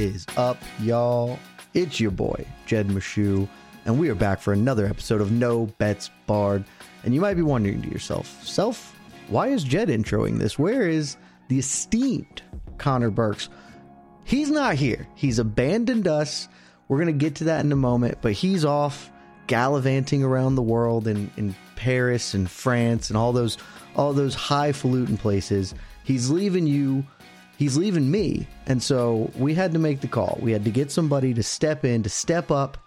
Is up, y'all? It's your boy, Jed Meshew, and we are back for another episode of No Bets Barred. And you might be wondering to yourself, self, why is Jed introing this? Where is the esteemed Conner Burks? He's not here. He's abandoned us. We're going to get to that in a moment, but he's off gallivanting around the world in, in Paris and France and all those all those highfalutin places. He's leaving you he's leaving me. And so we had to make the call. We had to get somebody to step in, to step up.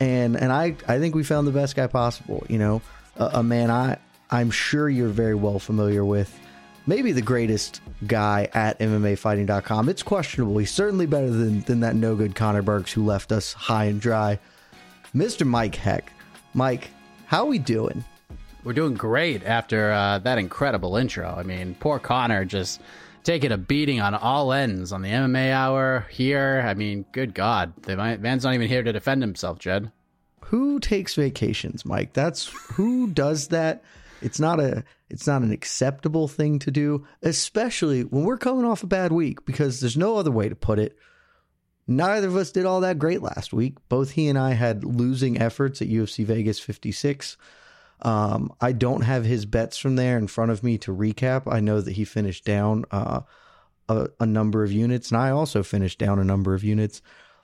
And and I I think we found the best guy possible, you know, a, a man I I'm sure you're very well familiar with. Maybe the greatest guy at MMAfighting.com. It's questionable. He's certainly better than, than that no good Conner Burks who left us high and dry. Mr. Mike Heck. Mike, how are we doing? We're doing great after uh, that incredible intro. I mean, poor Conner just taking a beating on all ends on the MMA hour here. I mean, good God, the man's not even here to defend himself, Jed. Who takes vacations, Mike? That's who does that. It's not a it's not an acceptable thing to do, especially when we're coming off a bad week because there's no other way to put it. Neither of us did all that great last week. Both he and I had losing efforts at UFC Vegas 56. Um, I don't have his bets from there in front of me to recap. I know that he finished down uh, a, a number of units, and I also finished down a number of units.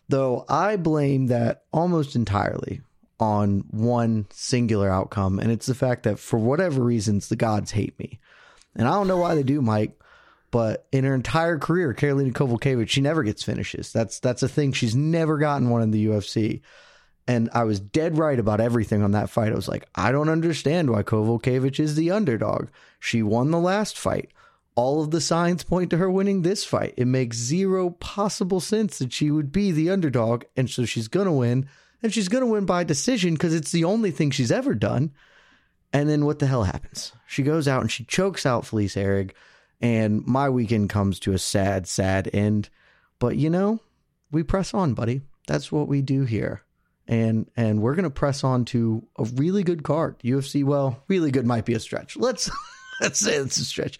Though I blame that almost entirely on one singular outcome, and it's the fact that for whatever reasons, the gods hate me. And I don't know why they do, Mike, but in her entire career, Karolina Kowalkiewicz, she never gets finishes. That's that's a thing. She's never gotten one in the UFC. And I was dead right about everything on that fight. I was like, I don't understand why Kowalkiewicz is the underdog. She won the last fight. All of the signs point to her winning this fight. It makes zero possible sense that she would be the underdog. And so she's going to win. And she's going to win by decision because it's the only thing she's ever done. And then what the hell happens? She goes out and she chokes out Felice Herrig. And my weekend comes to a sad, sad end. But you know, we press on, buddy. That's what we do here and and we're going to press on to a really good card. UFC, well, really good might be a stretch. Let's let's say it's a stretch,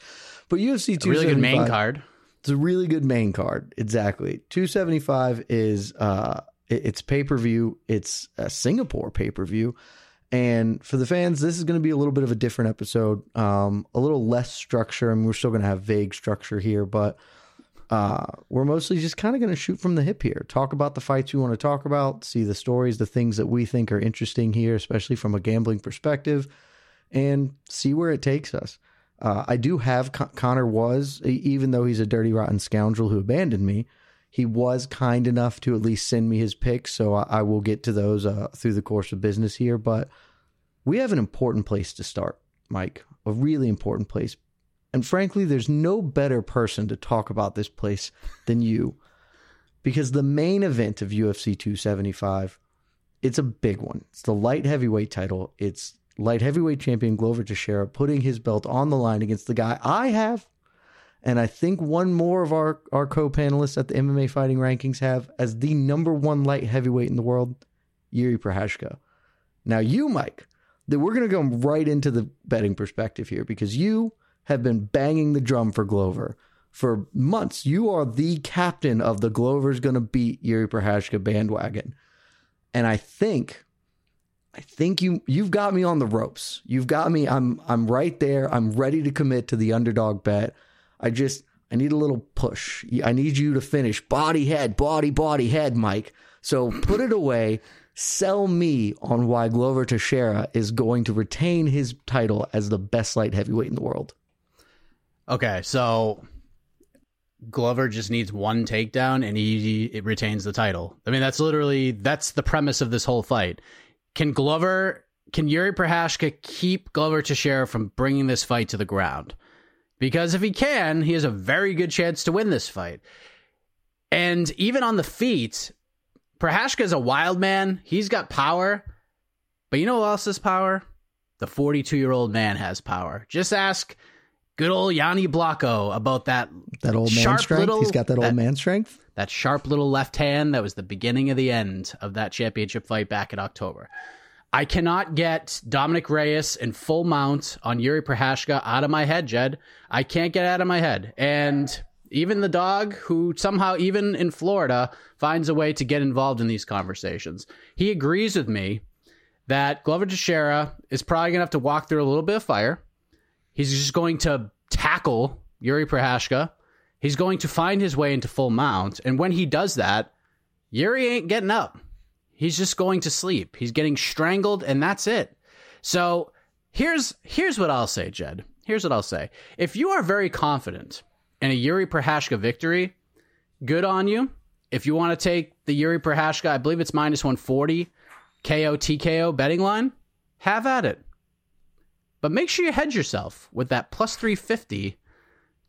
but UFC two really good main card. It's a really good main card. Exactly. Two seventy five is uh it's pay per view. It's a Singapore pay per view. And for the fans, this is going to be a little bit of a different episode, um, a little less structure. I mean, we're still going to have vague structure here, but uh, we're mostly just kind of going to shoot from the hip here, talk about the fights we want to talk about, see the stories, the things that we think are interesting here, especially from a gambling perspective, and see where it takes us. Uh, I do have Con- Conner was even though he's a dirty rotten scoundrel who abandoned me. He was kind enough to at least send me his picks, so I, I will get to those uh, through the course of business here. But we have an important place to start, Mike. A really important place, and frankly, there's no better person to talk about this place than you, because the main event of UFC 275, it's a big one. It's the light heavyweight title. It's light heavyweight champion Glover Teixeira putting his belt on the line against the guy I have, and I think one more of our, our co panelists at the MMA fighting rankings have as the number one light heavyweight in the world, Yuri Prochazka. Now, you, Mike, that we're going to go right into the betting perspective here because you have been banging the drum for Glover for months. You are the captain of the Glover's going to beat Yuri Prochazka bandwagon. And I think I think you you've got me on the ropes. You've got me. I'm I'm right there. I'm ready to commit to the underdog bet. I just I need a little push. I need you to finish body head, body body head, Mike. So put it away. Sell me on why Glover Teixeira is going to retain his title as the best light heavyweight in the world. Okay, so Glover just needs one takedown and he it retains the title. I mean, that's literally that's the premise of this whole fight. Can Glover, can Yuri Prochazka keep Glover Teixeira from bringing this fight to the ground? Because if he can, he has a very good chance to win this fight. And even on the feet, Prochazka is a wild man. He's got power. But you know who else has power? The 42 year old man has power. Just ask good old Yanni Blocko about that. That old man strength. Little, He's got that, that old man strength that sharp little left hand that was the beginning of the end of that championship fight back in October. I cannot get Dominic Reyes in full mount on Yuri Prochazka out of my head, Jed. I can't get out of my head. And even the dog, who somehow, even in Florida, finds a way to get involved in these conversations, he agrees with me that Glover Teixeira is probably going to have to walk through a little bit of fire. He's just going to tackle Yuri Prochazka He's going to find his way into full mount. And when he does that, Yuri ain't getting up. He's just going to sleep. He's getting strangled, and that's it. So here's here's what I'll say, Jed. Here's what I'll say. If you are very confident in a Yuri Prochazka victory, good on you. If you want to take the Yuri Prochazka, I believe it's minus 140 KO TKO betting line, have at it. But make sure you hedge yourself with that plus 350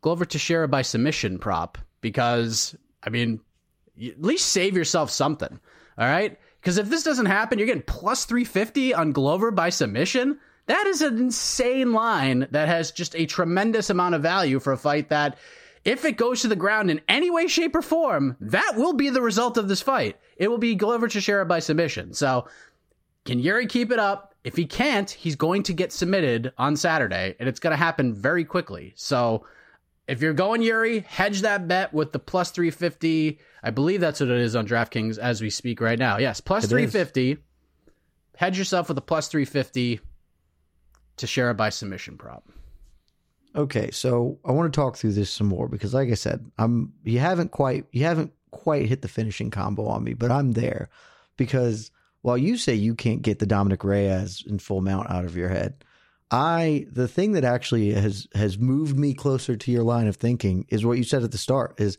Glover Teixeira by submission prop because, I mean, at least save yourself something. All right. Because if this doesn't happen, you're getting plus 350 on Glover by submission. That is an insane line that has just a tremendous amount of value for a fight that, if it goes to the ground in any way, shape, or form, that will be the result of this fight. It will be Glover Teixeira by submission. So, can Yuri keep it up? If he can't, he's going to get submitted on Saturday, and it's going to happen very quickly. So, if you're going Yuri, hedge that bet with the plus 350. I believe that's what it is on DraftKings as we speak right now. Yes, plus 350. Is. Hedge yourself with a plus 350 Teixeira by submission prop. Okay, so I want to talk through this some more because like I said, I'm you haven't quite you haven't quite hit the finishing combo on me, but I'm there because while you say you can't get the Dominic Reyes in full mount out of your head, I the thing that actually has has moved me closer to your line of thinking is what you said at the start is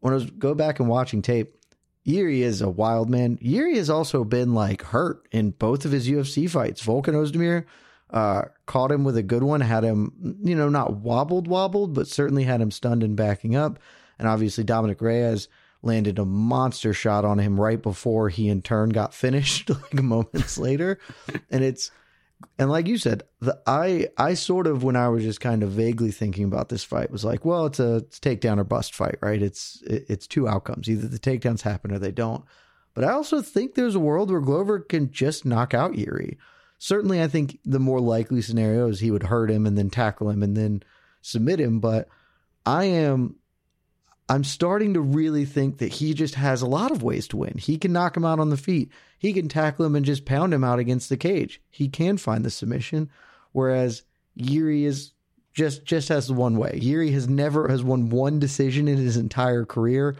when I was go back and watching tape, Yuri is a wild man. Yuri has also been like hurt in both of his UFC fights. Volkan Ozdemir uh, caught him with a good one, had him, you know, not wobbled, wobbled, but certainly had him stunned and backing up. And obviously Dominic Reyes landed a monster shot on him right before he in turn got finished like moments later. And it's and like you said, the I I sort of when I was just kind of vaguely thinking about this fight was like, well, it's a it's takedown or bust fight, right? It's it, it's two outcomes: either the takedowns happen or they don't. But I also think there's a world where Glover can just knock out Yuri. Certainly, I think the more likely scenario is he would hurt him and then tackle him and then submit him. But I am I'm starting to really think that he just has a lot of ways to win. He can knock him out on the feet. He can tackle him and just pound him out against the cage. He can find the submission, whereas Yuri is just just has the one way. Yuri has never has won one decision in his entire career.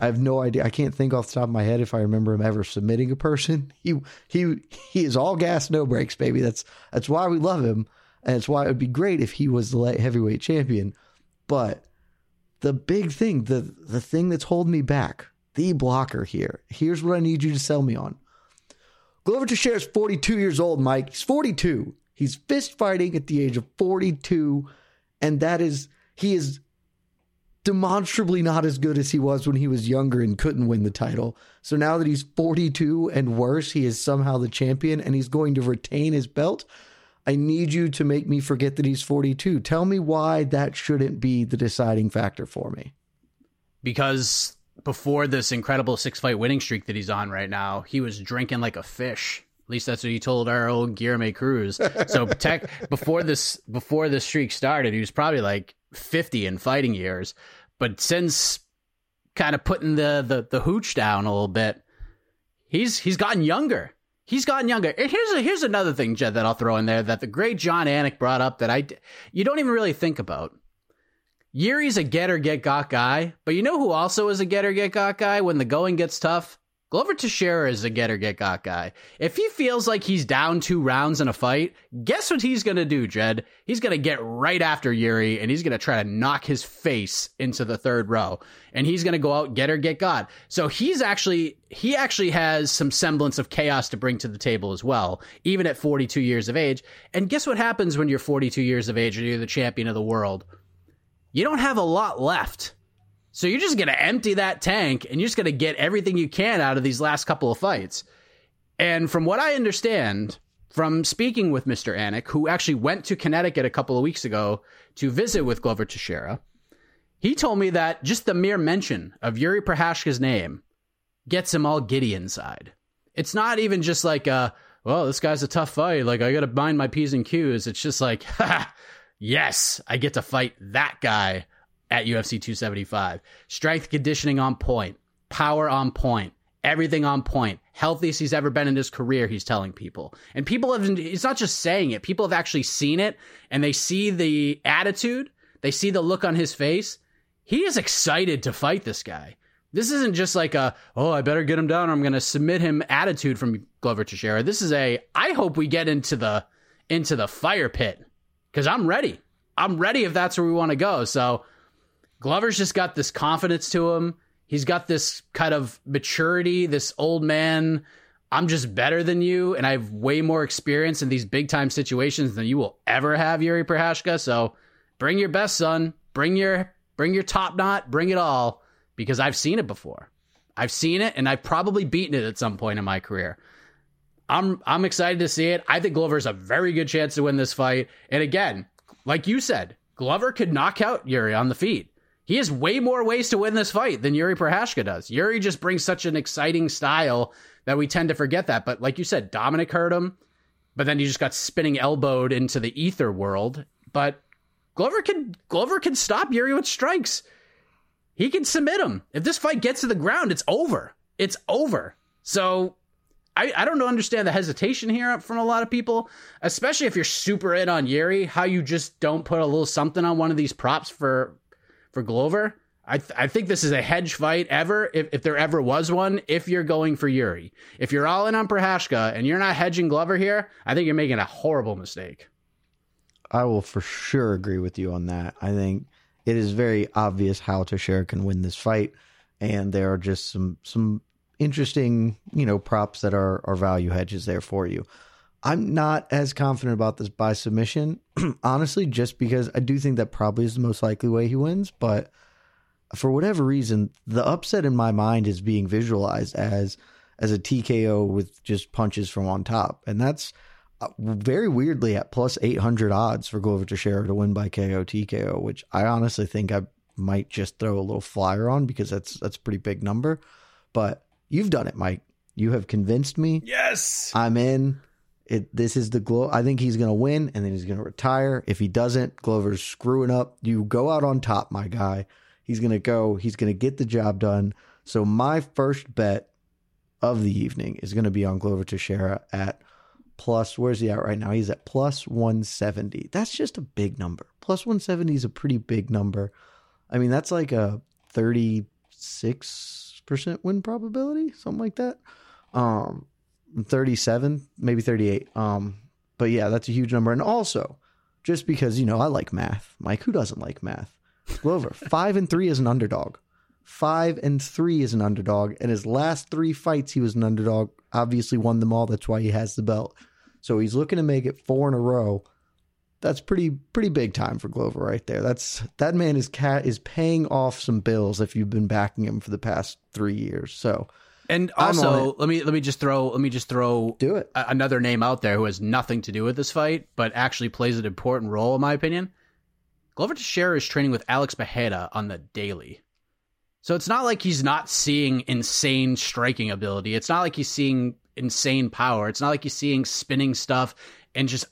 I have no idea. I can't think off the top of my head if I remember him ever submitting a person. He he he is all gas, no brakes, baby. That's that's why we love him. And it's why it would be great if he was the light heavyweight champion. But the big thing, the the thing that's holding me back, the blocker here. Here's what I need you to sell me on. Glover Teixeira is 42 years old, Mike. He's 42. He's fist fighting at the age of 42, and that is he is demonstrably not as good as he was when he was younger and couldn't win the title. So now that he's 42 and worse, he is somehow the champion and he's going to retain his belt. I need you to make me forget that he's 42. Tell me why that shouldn't be the deciding factor for me. Because before this incredible six fight winning streak that he's on right now, he was drinking like a fish. At least that's what he told our old Guilherme Cruz. So tech before this before this streak started, he was probably like 50 in fighting years. But since kind of putting the, the, the hooch down a little bit, he's he's gotten younger. He's gotten younger. And here's a, here's another thing, Jed, that I'll throw in there that the great Jon Anik brought up that I you don't even really think about. Yuri's a get or get got guy, but you know who also is a get or get got guy when the going gets tough? Glover Teixeira is a get or get got guy. If he feels like he's down two rounds in a fight, guess what he's to do, Jed? He's to get right after Yuri and he's to try to knock his face into the third row. And he's to go out, get or get got. So he's actually, he actually has some semblance of chaos to bring to the table as well, even at 42 years of age. And guess what happens when you're 42 years of age and you're the champion of the world? You don't have a lot left so you're just going to empty that tank and you're just going to get everything you can out of these last couple of fights. And from what I understand from speaking with Mr. Anik, who actually went to Connecticut a couple of weeks ago to visit with Glover Teixeira, he told me that just the mere mention of Yuri Prochazka's name gets him all giddy inside. It's not even just like, uh, well, this guy's a tough fight. Like, I got to mind my P's and Q's. It's just like, yes, I get to fight that guy at UFC 275. Strength conditioning on point, power on point, everything on point. Healthiest he's ever been in his career, he's telling people. And people have, it's not just saying it, people have actually seen it and they see the attitude, they see the look on his face. He is excited to fight this guy. This isn't just like a, oh, I better get him down or I'm going to submit him attitude from Glover Teixeira. This is a, I hope we get into the, into the fire pit because I'm ready. I'm ready if that's where we want to go. So, Glover's just got this confidence to him. He's got this kind of maturity, this old man. I'm just better than you, and I have way more experience in these big time situations than you will ever have, Yuri Prochazka. So bring your best, son. Bring your bring your top knot. Bring it all, because I've seen it before. I've seen it, and I've probably beaten it at some point in my career. I'm I'm excited to see it. I think Glover's a very good chance to win this fight. And again, like you said, Glover could knock out Yuri on the feet. He has way more ways to win this fight than Yuri Prochazka does. Yuri just brings such an exciting style that we tend to forget that. But like you said, Dominic hurt him, but then he just got spinning elbowed into the ether world. But Glover can Glover can stop Yuri with strikes. He can submit him. If this fight gets to the ground, it's over. It's over. So I, I don't understand the hesitation here from a lot of people, especially if you're super in on Yuri, how you just don't put a little something on one of these props for for Glover. I, th- I think this is a hedge fight ever, if, if there ever was one, if you're going for Yuri. If you're all in on Prochazka and you're not hedging Glover here, I think you're making a horrible mistake. I will for sure agree with you on that. I think it is very obvious how Teixeira can win this fight, and there are just some some interesting, you know, props that are are value hedges there for you. I'm not as confident about this by submission, honestly, just because I do think that probably is the most likely way he wins. But for whatever reason, the upset in my mind is being visualized as as a TKO with just punches from on top, and that's uh, very weirdly at plus 800 odds for Glover Teixeira to win by KO TKO, which I honestly think I might just throw a little flyer on because that's that's a pretty big number. But you've done it, Mike. You have convinced me. Yes, I'm in. It this is the glow. I think he's going to win, and then he's going to retire. If he doesn't, Glover's screwing up. You go out on top, my guy. He's going to go. He's going to get the job done. So my first bet of the evening is going to be on Glover Teixeira at plus. Where's he at right now? He's at plus one seventy. That's just a big number. Plus one seventy is a pretty big number. I mean, that's like a thirty six percent win probability, something like that. Um, 37, maybe 38. Um, but yeah, that's a huge number. And also, just because, you know, I like math. Mike, who doesn't like math? Glover, five and three is an underdog. Five and three is an underdog. And his last three fights, he was an underdog. Obviously, won them all. That's why he has the belt. So he's looking to make it four in a row. That's pretty pretty big time for Glover right there. That's that man is cat is paying off some bills if you've been backing him for the past three years. So And also, let me let me just throw let me just throw do it. a- another name out there who has nothing to do with this fight, but actually plays an important role in my opinion. Glover Teixeira is training with Alex Pereira on the daily. So it's not like he's not seeing insane striking ability. It's not like he's seeing insane power. It's not like he's seeing spinning stuff and just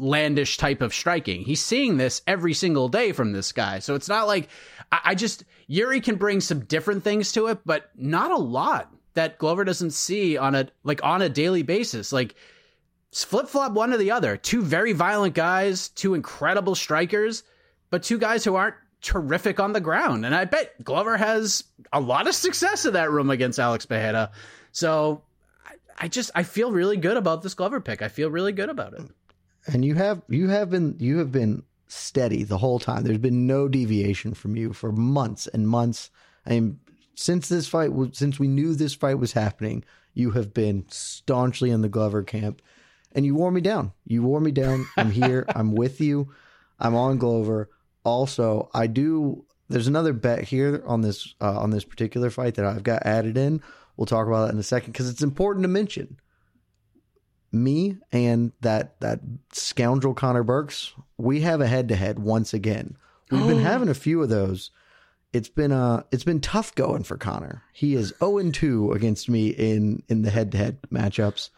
outlandish type of striking. He's seeing this every single day from this guy. So it's not like I, I just Yuri can bring some different things to it, but not a lot that Glover doesn't see on a like on a daily basis. Like flip flop one or the other. Two very violent guys, two incredible strikers, but two guys who aren't terrific on the ground. And I bet Glover has a lot of success in that room against Alex Pereira. So I, I just I feel really good about this Glover pick. I feel really good about it. And you have you have been you have been steady the whole time. There's been no deviation from you for months and months. I mean, since this fight since we knew this fight was happening, you have been staunchly in the Glover camp, and you wore me down. You wore me down. I'm here. I'm with you. I'm on Glover. Also, I do. There's another bet here on this uh, on this particular fight that I've got added in. We'll talk about that in a second because it's important to mention me and that that scoundrel Conner Burks, we have a head to head once again. We've been having a few of those. It's been uh it's been tough going for Conner. He is 0 and 2 against me in in the head to head matchups.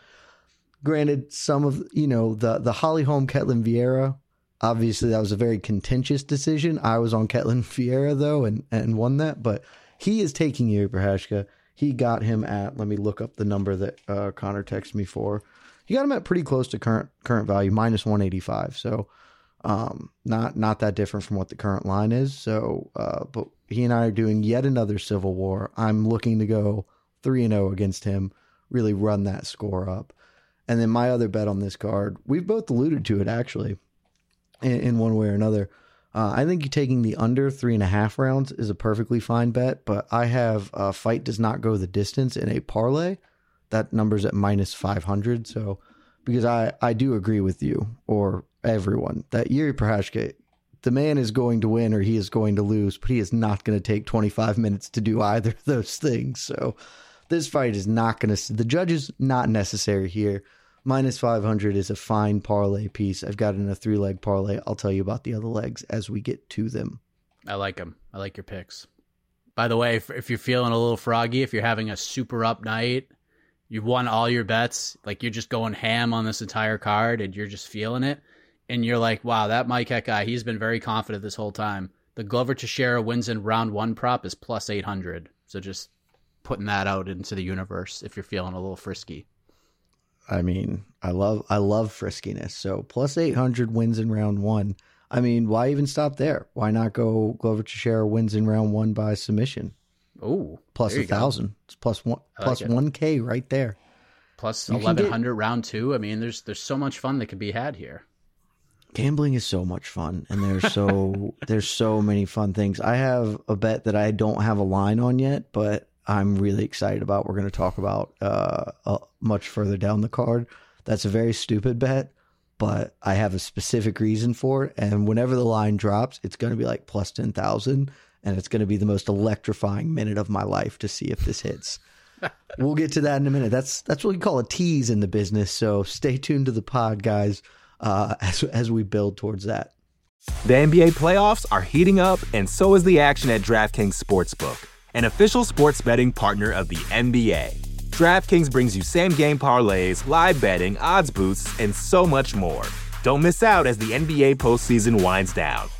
Granted, some of you know the the Holly Holm Ketlen Vieira. Obviously, that was a very contentious decision. I was on Ketlen Vieira though, and and won that. But he is taking Yuri Prochazka. He got him at. Let me look up the number that uh, Conner texted me for. He got him at pretty close to current current value, minus one eighty five. So, um, not not that different from what the current line is. So, uh, but he and I are doing yet another civil war. I'm looking to go three and zero against him. Really run that score up. And then my other bet on this card, we've both alluded to it actually, in, in one way or another. Uh, I think taking the under three and a half rounds is a perfectly fine bet, but I have uh, fight does not go the distance in a parlay. That number's at minus 500. So, because I, I do agree with you or everyone that Yuri Prochazka, the man is going to win or he is going to lose, but he is not going to take 25 minutes to do either of those things. So, this fight is not going to, the judge is not necessary here. Minus 500 is a fine parlay piece. I've got in a three leg parlay. I'll tell you about the other legs as we get to them. I like them. I like your picks. By the way, if, if you're feeling a little froggy, if you're having a super up night, you've won all your bets, like you're just going ham on this entire card and you're just feeling it, and you're like, wow, that Mike Heck guy, he's been very confident this whole time. The Glover Teixeira wins in round one prop is plus 800. So just putting that out into the universe if you're feeling a little frisky. I mean, I love I love friskiness. So plus eight hundred wins in round one. I mean, why even stop there? Why not go Glover Teixeira wins in round one by submission? Oh, Plus a go. thousand. It's plus one like one K right there. Plus eleven hundred round two. I mean, there's there's so much fun that can be had here. Gambling is so much fun and there's so there's so many fun things. I have a bet that I don't have a line on yet, but I'm really excited about. We're going to talk about uh, uh much further down the card. That's a very stupid bet, but I have a specific reason for it and whenever the line drops, it's going to be like plus 10,000 and it's going to be the most electrifying minute of my life to see if this hits. we'll get to that in a minute. That's that's what we call a tease in the business. So stay tuned to the pod, guys, uh, as as we build towards that. The NBA playoffs are heating up, and so is the action at DraftKings Sportsbook, an official sports betting partner of the NBA. DraftKings brings you same game parlays, live betting, odds boosts, and so much more. Don't miss out as the NBA postseason winds down.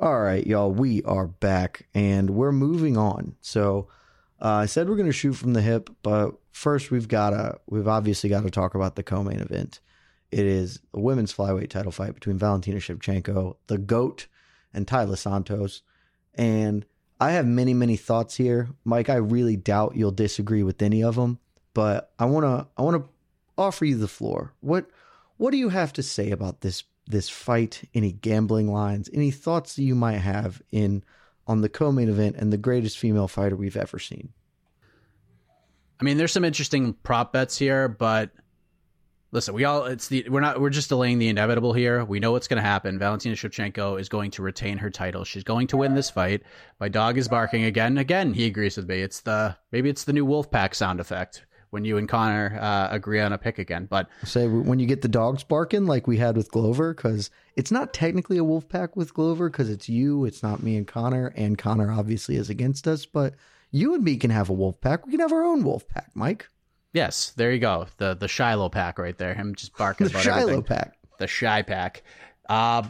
All right, y'all, we are back and we're moving on. So uh, I said we're going to shoot from the hip, but first we've got to we've obviously got to talk about the co-main event. It is a women's flyweight title fight between Valentina Shevchenko, the GOAT, and Taila Santos. And I have many, many thoughts here, Mike. I really doubt you'll disagree with any of them, but I want to I want to offer you the floor. What what do you have to say about this this fight? Any gambling lines? Any thoughts that you might have in on the co-main event and the greatest female fighter we've ever seen? I mean, there's some interesting prop bets here, but listen, we all it's the we're not we're just delaying the inevitable here. We know what's going to happen. Valentina Shevchenko is going to retain her title. She's going to win this fight. My dog is barking again. Again, he agrees with me. It's the maybe it's the new Wolfpack sound effect when you and Conner uh, agree on a pick again. But say when you get the dogs barking like we had with Glover, because it's not technically a wolf pack with Glover because it's you, it's not me and Conner, and Conner obviously is against us. But you and me can have a wolf pack. We can have our own wolf pack, Mike. Yes, there you go. The the Shiloh pack right there. Him just barking the about Shiloh everything. pack. The Shy pack. Uh,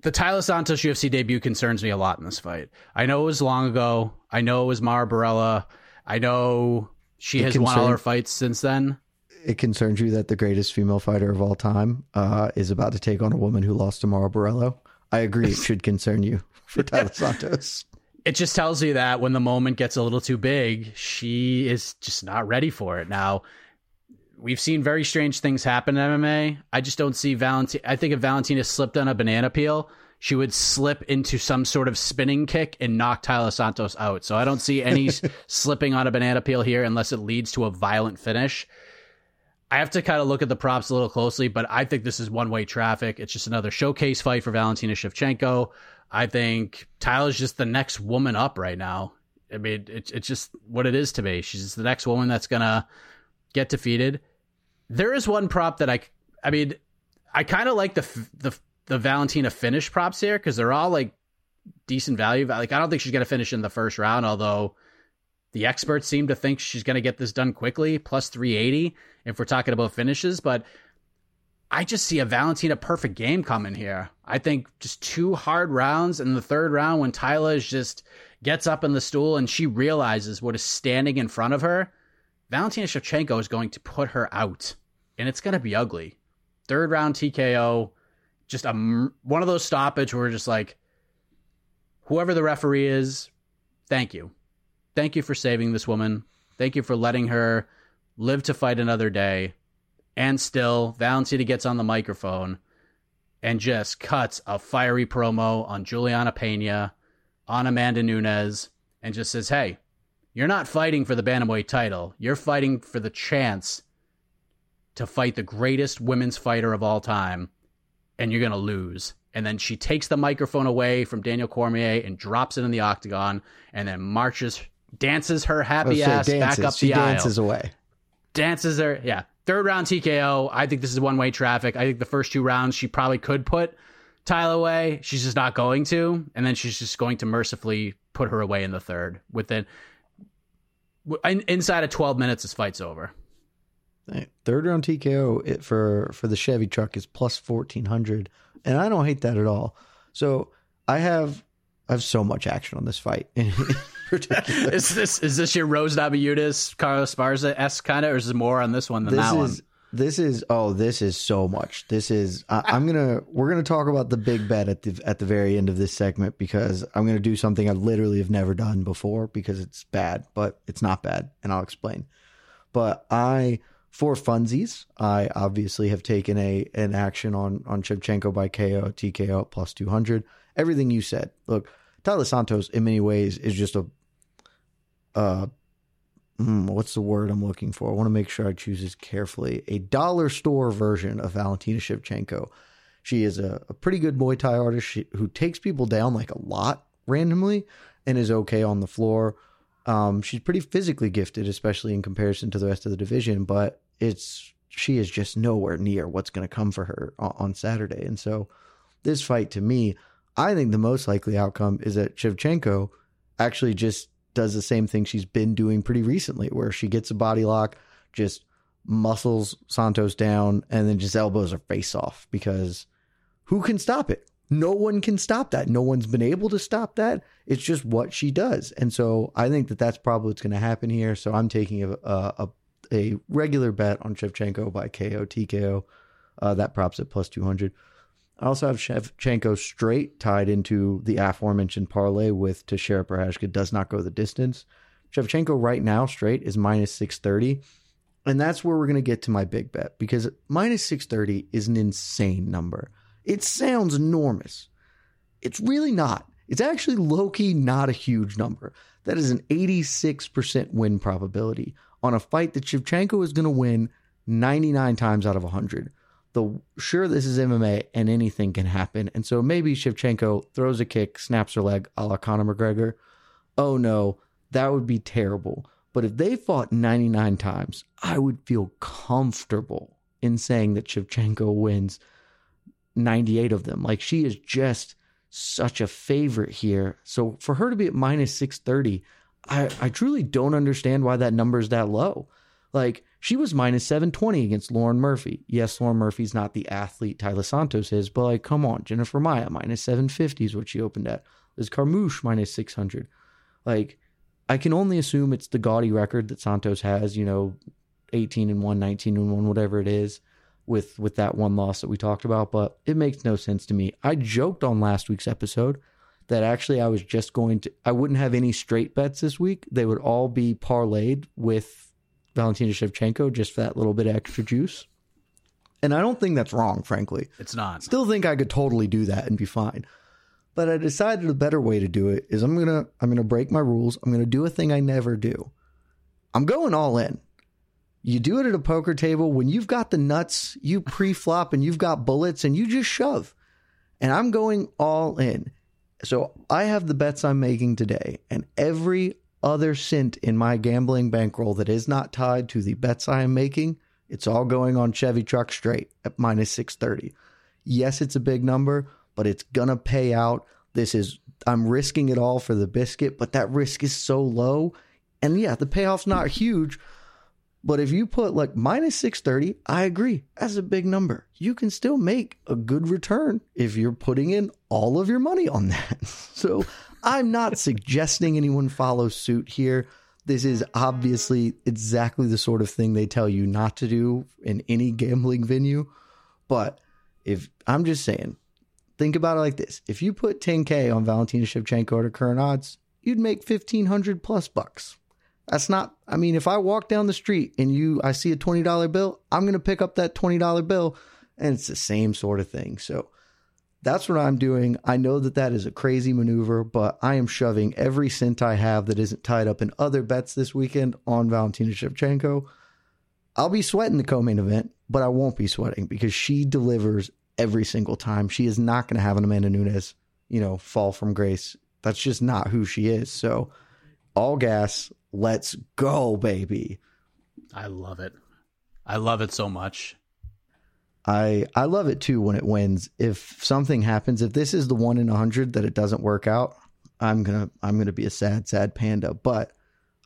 the Taila Santos UFC debut concerns me a lot in this fight. I know it was long ago. I know it was Mara Borella. I know she It has won all her fights since then. It concerns you that the greatest female fighter of all time uh, is about to take on a woman who lost to Mara Borella. I agree. It should concern you for Taila Santos. It just tells you that when the moment gets a little too big, she is just not ready for it. Now, we've seen very strange things happen in MMA. I just don't see Valentina. I think if Valentina slipped on a banana peel, she would slip into some sort of spinning kick and knock Taila Santos out. So I don't see any slipping on a banana peel here unless it leads to a violent finish. I have to kind of look at the props a little closely, but I think this is one way traffic. It's just another showcase fight for Valentina Shevchenko. I think Taila's just the next woman up right now. I mean, it's it's just what it is to me. She's just the next woman that's gonna get defeated. There is one prop that I, I mean, I kind of like the the the Valentina finish props here because they're all like decent value. Like I don't think she's gonna finish in the first round, although the experts seem to think she's gonna get this done quickly, plus three eighty if we're talking about finishes. But I just see a Valentina perfect game coming here. I think just two hard rounds in the third round when Taila just gets up in the stool and she realizes what is standing in front of her. Valentina Shevchenko is going to put her out, and it's going to be ugly. Third round TKO, just a one of those stoppage where just like, whoever the referee is, thank you, thank you for saving this woman. Thank you for letting her live to fight another day. And still, Valentina gets on the microphone and just cuts a fiery promo on Juliana Pena, on Amanda Nunes, and just says, Hey, you're not fighting for the Bantamweight title. You're fighting for the chance to fight the greatest women's fighter of all time, and you're going to lose. and then she takes the microphone away from Daniel Cormier and drops it in the octagon, and then marches, dances her oh, happy ass dances. back up she the dances aisle. away. Dances her, yeah. Third round TKO. I think this is one way traffic. I think the first two rounds she probably could put Taila away. She's just not going to, and then she's just going to mercifully put her away in the third. Within inside of twelve minutes, this fight's over. Third round TKO it for for the Chevy truck is plus fourteen hundred, and I don't hate that at all. So I have I have so much action on this fight. is this is this your Rose Namajunas, Carla Esparza kind of, or is it more on this one than this that is, one? This is oh, this is so much. This is I, am gonna we're gonna talk about the big bet at the at the very end of this segment because I'm gonna do something I literally have never done before because it's bad, but it's not bad, and I'll explain. But I for funsies, I obviously have taken a an action on on Shevchenko by KO, TKO plus 200. Everything you said. Look, Taila Santos in many ways is just a uh mm, what's the word I'm looking for? I want to make sure I choose this carefully. A dollar store version of Valentina Shevchenko. She is a, a pretty good Muay Thai artist she, who takes people down like a lot randomly and is okay on the floor. Um, she's pretty physically gifted, especially in comparison to the rest of the division, but it's she is just nowhere near what's going to come for her on, on Saturday. And so, this fight to me, I think the most likely outcome is that Shevchenko actually just does the same thing she's been doing pretty recently, where she gets a body lock, just muscles Santos down, and then just elbows her face off because who can stop it? No one can stop that. No one's been able to stop that. It's just what she does. And so I think that that's probably what's going to happen here. So I'm taking a, a, a regular bet on Shevchenko by KO, TKO. Uh, that props at plus 200. I also have Shevchenko straight tied into the aforementioned parlay with Teixeira Prochazka does not go the distance. Shevchenko right now straight is minus 630. And that's where we're going to get to my big bet because minus 630 is an insane number. It sounds enormous. It's really not. It's actually low key not a huge number. That is an 86% win probability on a fight that Shevchenko is going to win 99 times out of 100. The sure this is MMA and anything can happen. And so maybe Shevchenko throws a kick, snaps her leg a la Conor McGregor. Oh no, that would be terrible. But if they fought 99 times, I would feel comfortable in saying that Shevchenko wins 98 of them. Like she is just such a favorite here. So for her to be at minus 630, I, I truly don't understand why that number is that low. Like she was minus 720 against Lauren Murphy. Yes, Lauren Murphy's not the athlete Taila Santos is, but like, come on, Jennifer Maia, minus 750 is what she opened at. Liz Carmouche minus 600. Like, I can only assume it's the gaudy record that Santos has, you know, 18 and 1, 19 and 1, whatever it is with with that one loss that we talked about, but it makes no sense to me. I joked on last week's episode that actually I was just going to I wouldn't have any straight bets this week. They would all be parlayed with Valentina Shevchenko just for that little bit of extra juice. And I don't think that's wrong, frankly. It's not. Still think I could totally do that and be fine. But I decided a better way to do it is I'm gonna I'm gonna break my rules. I'm gonna do a thing I never do. I'm going all in. You do it at a poker table when you've got the nuts, you pre flop and you've got bullets and you just shove. And I'm going all in. So I have the bets I'm making today, and every other cent in my gambling bankroll that is not tied to the bets I am making, it's all going on Chevy Truck straight at minus 630. Yes, it's a big number, but it's going to pay out. This is, I'm risking it all for the biscuit, but that risk is so low. And yeah, the payoff's not huge, but if you put like minus 630, I agree. That's a big number. You can still make a good return if you're putting in all of your money on that. So I'm not suggesting anyone follow suit here. This is obviously exactly the sort of thing they tell you not to do in any gambling venue. But if I'm just saying, think about it like this if you put 10K on Valentina Shevchenko at current odds, you'd make 1500 plus bucks. That's not, I mean, if I walk down the street and you, I see a $20 bill, I'm going to pick up that $20 bill and it's the same sort of thing. So that's what I'm doing. I know that that is a crazy maneuver, but I am shoving every cent I have that isn't tied up in other bets this weekend on Valentina Shevchenko. I'll be sweating the co main event, but I won't be sweating because she delivers every single time. She is not going to have an Amanda Nunes, you know, fall from grace. That's just not who she is. So, all gas, let's go, baby. I love it. I love it so much. I I love it too when it wins. If something happens, if this is the one in a hundred that it doesn't work out, I'm gonna I'm gonna be a sad sad panda. But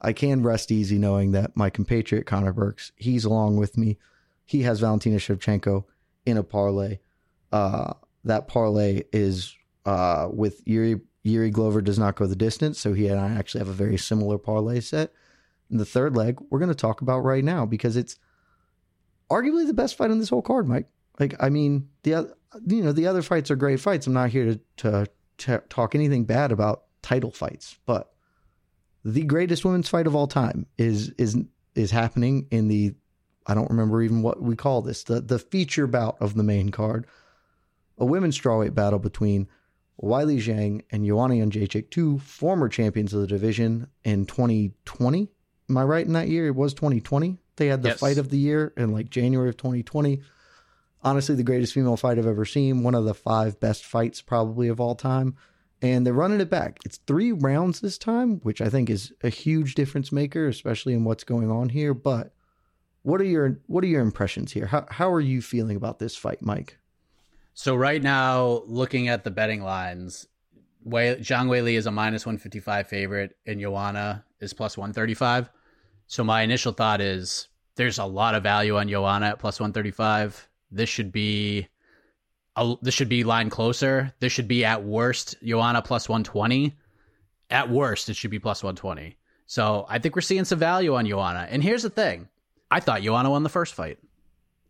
I can rest easy knowing that my compatriot Conner Burks, he's along with me. He has Valentina Shevchenko in a parlay. Uh, that parlay is uh, with Yuri Jiri Glover does not go the distance, so he and I actually have a very similar parlay set. And the third leg we're going to talk about right now because it's arguably the best fight on this whole card, Mike. Like, I mean, the you know, the other fights are great fights. I'm not here to, to, to talk anything bad about title fights, but the greatest women's fight of all time is is is happening in the I don't remember even what we call this the the feature bout of the main card, a women's strawweight battle between Weili Zhang and Joanna Jędrzejczyk, two former champions of the division in 2020. Am I right in that year? It was 2020. They had the Yes. fight of the year in like January of 2020. Honestly, the greatest female fight I've ever seen. One of the five best fights probably of all time. And they're running it back. It's three rounds this time, which I think is a huge difference maker, especially in what's going on here. But what are your what are your impressions here? How how are you feeling about this fight, Mike? So right now, looking at the betting lines, Wei, Zhang Weili is a minus 155 favorite, and Joanna is plus 135. So my initial thought is there's a lot of value on Joanna at plus 135. This should be a, this should be line closer. This should be at worst Joanna plus 120. At worst, it should be plus 120. So I think we're seeing some value on Joanna. And here's the thing: I thought Joanna won the first fight.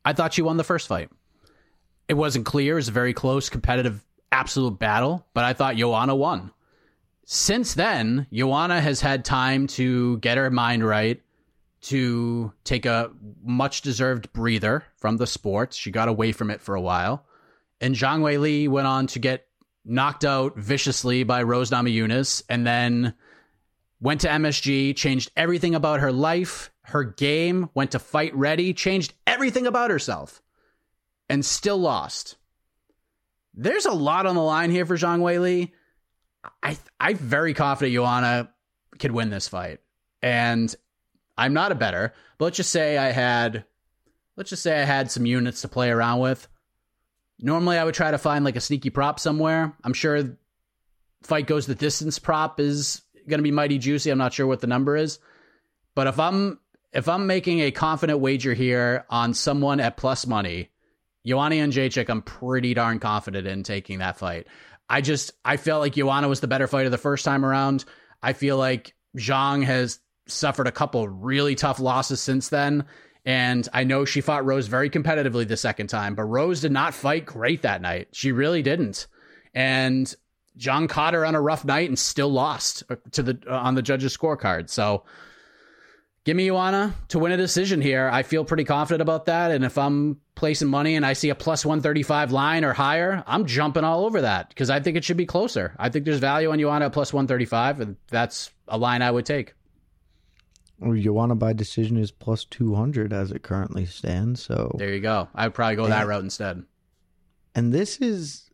I thought she won the first fight. It wasn't clear. It was a very close, competitive, absolute battle, but I thought Joanna won. Since then, Joanna has had time to get her mind right, to take a much deserved breather from the sport. She got away from it for a while. And Zhang Wei Li went on to get knocked out viciously by Rose Namajunas and then went to MSG, changed everything about her life, her game, went to fight ready, changed everything about herself, and still lost. There's a lot on the line here for Zhang Wei Li. I I'm very confident Joanna could win this fight. And I'm not a better, but let's just say I had let's just say I had some units to play around with. Normally I would try to find like a sneaky prop somewhere. I'm sure fight goes the distance prop is going to be mighty juicy. I'm not sure what the number is. But if I'm if I'm making a confident wager here on someone at plus money, Joanna Jędrzejczyk, I'm pretty darn confident in taking that fight. I just I felt like Joanna was the better fighter the first time around. I feel like Zhang has suffered a couple really tough losses since then. And I know she fought Rose very competitively the second time, but Rose did not fight great that night. She really didn't. And Zhang caught her on a rough night and still lost to the uh, on the judges' scorecard. So give me Joanna to win a decision here. I feel pretty confident about that. And if I'm placing money and I see a plus 135 line or higher, I'm jumping all over that because I think it should be closer. I think there's value on Joanna at plus 135, and that's a line I would take. Or Joanna by decision is plus 200 as it currently stands. So, There you go. I would probably go that route instead. and this is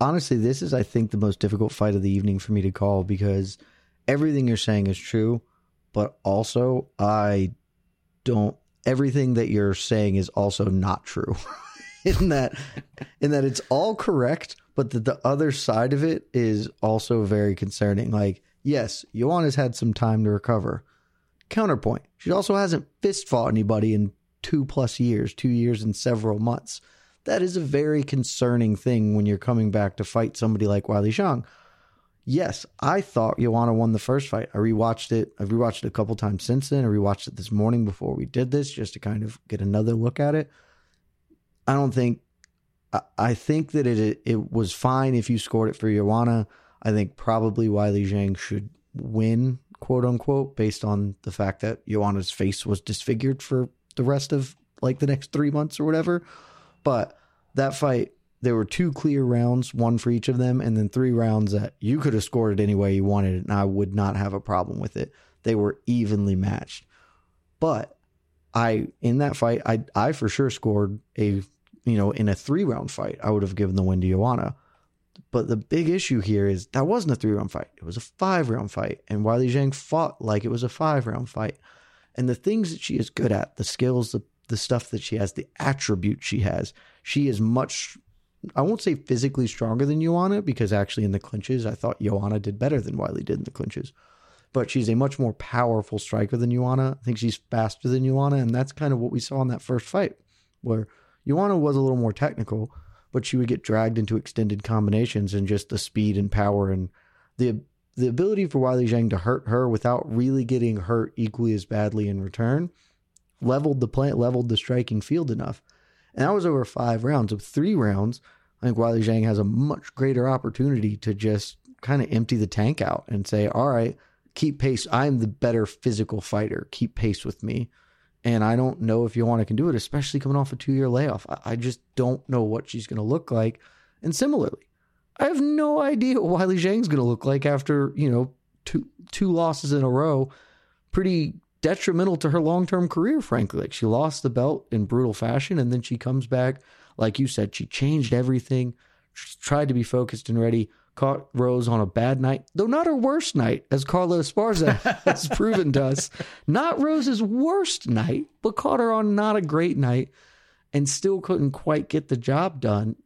honestly, this is, I think, the most difficult fight of the evening for me to call because everything you're saying is true, but also I don't, everything that you're saying is also not true. in that, in that it's all correct, but that the other side of it is also very concerning. Like, yes, Joanna's had some time to recover. Counterpoint, she also hasn't fist fought anybody in two plus years, two years and several months. That is a very concerning thing when you're coming back to fight somebody like Weili Zhang. Yes, I thought Joanna won the first fight. I rewatched it. I've rewatched it a couple times since then. I rewatched it this morning before we did this just to kind of get another look at it. I don't think I- I think that it it was fine if you scored it for Joanna. I think probably Weili Zhang should win, quote unquote, based on the fact that Joanna's face was disfigured for the rest of like the next three months or whatever. But that fight, there were two clear rounds, one for each of them, and then three rounds that you could have scored it any way you wanted and I would not have a problem with it. They were evenly matched. But I in that fight, I I for sure scored a you know, in a three round fight, I would have given the win to Joanna. But the big issue here is that wasn't a three round fight. It was a five round fight. And Weili Zhang fought like it was a five round fight. And the things that she is good at, the skills, the, the stuff that she has, the attributes she has, she is much, I won't say physically stronger than Joanna because actually in the clinches, I thought Joanna did better than Weili did in the clinches. But she's a much more powerful striker than Joanna. I think she's faster than Joanna. And that's kind of what we saw in that first fight, where Joanna was a little more technical but she would get dragged into extended combinations and just the speed and power and the the ability for Weili Zhang to hurt her without really getting hurt equally as badly in return leveled the plant leveled the striking field enough. And that was over five rounds. Of three rounds, I think Weili Zhang has a much greater opportunity to just kind of empty the tank out and say, all right, keep pace. I'm the better physical fighter. Keep pace with me. And I don't know if Joanna can do it, especially coming off a two year layoff. I just don't know what she's going to look like. And similarly, I have no idea what Weili Zhang's going to look like after, you know, two two losses in a row. Pretty detrimental to her long term career, frankly. Like she lost the belt in brutal fashion and then she comes back. Like you said, she changed everything, she tried to be focused and ready caught Rose on a bad night, though not her worst night, as Carla Esparza has proven to us. Not Rose's worst night, but caught her on not a great night and still couldn't quite get the job done.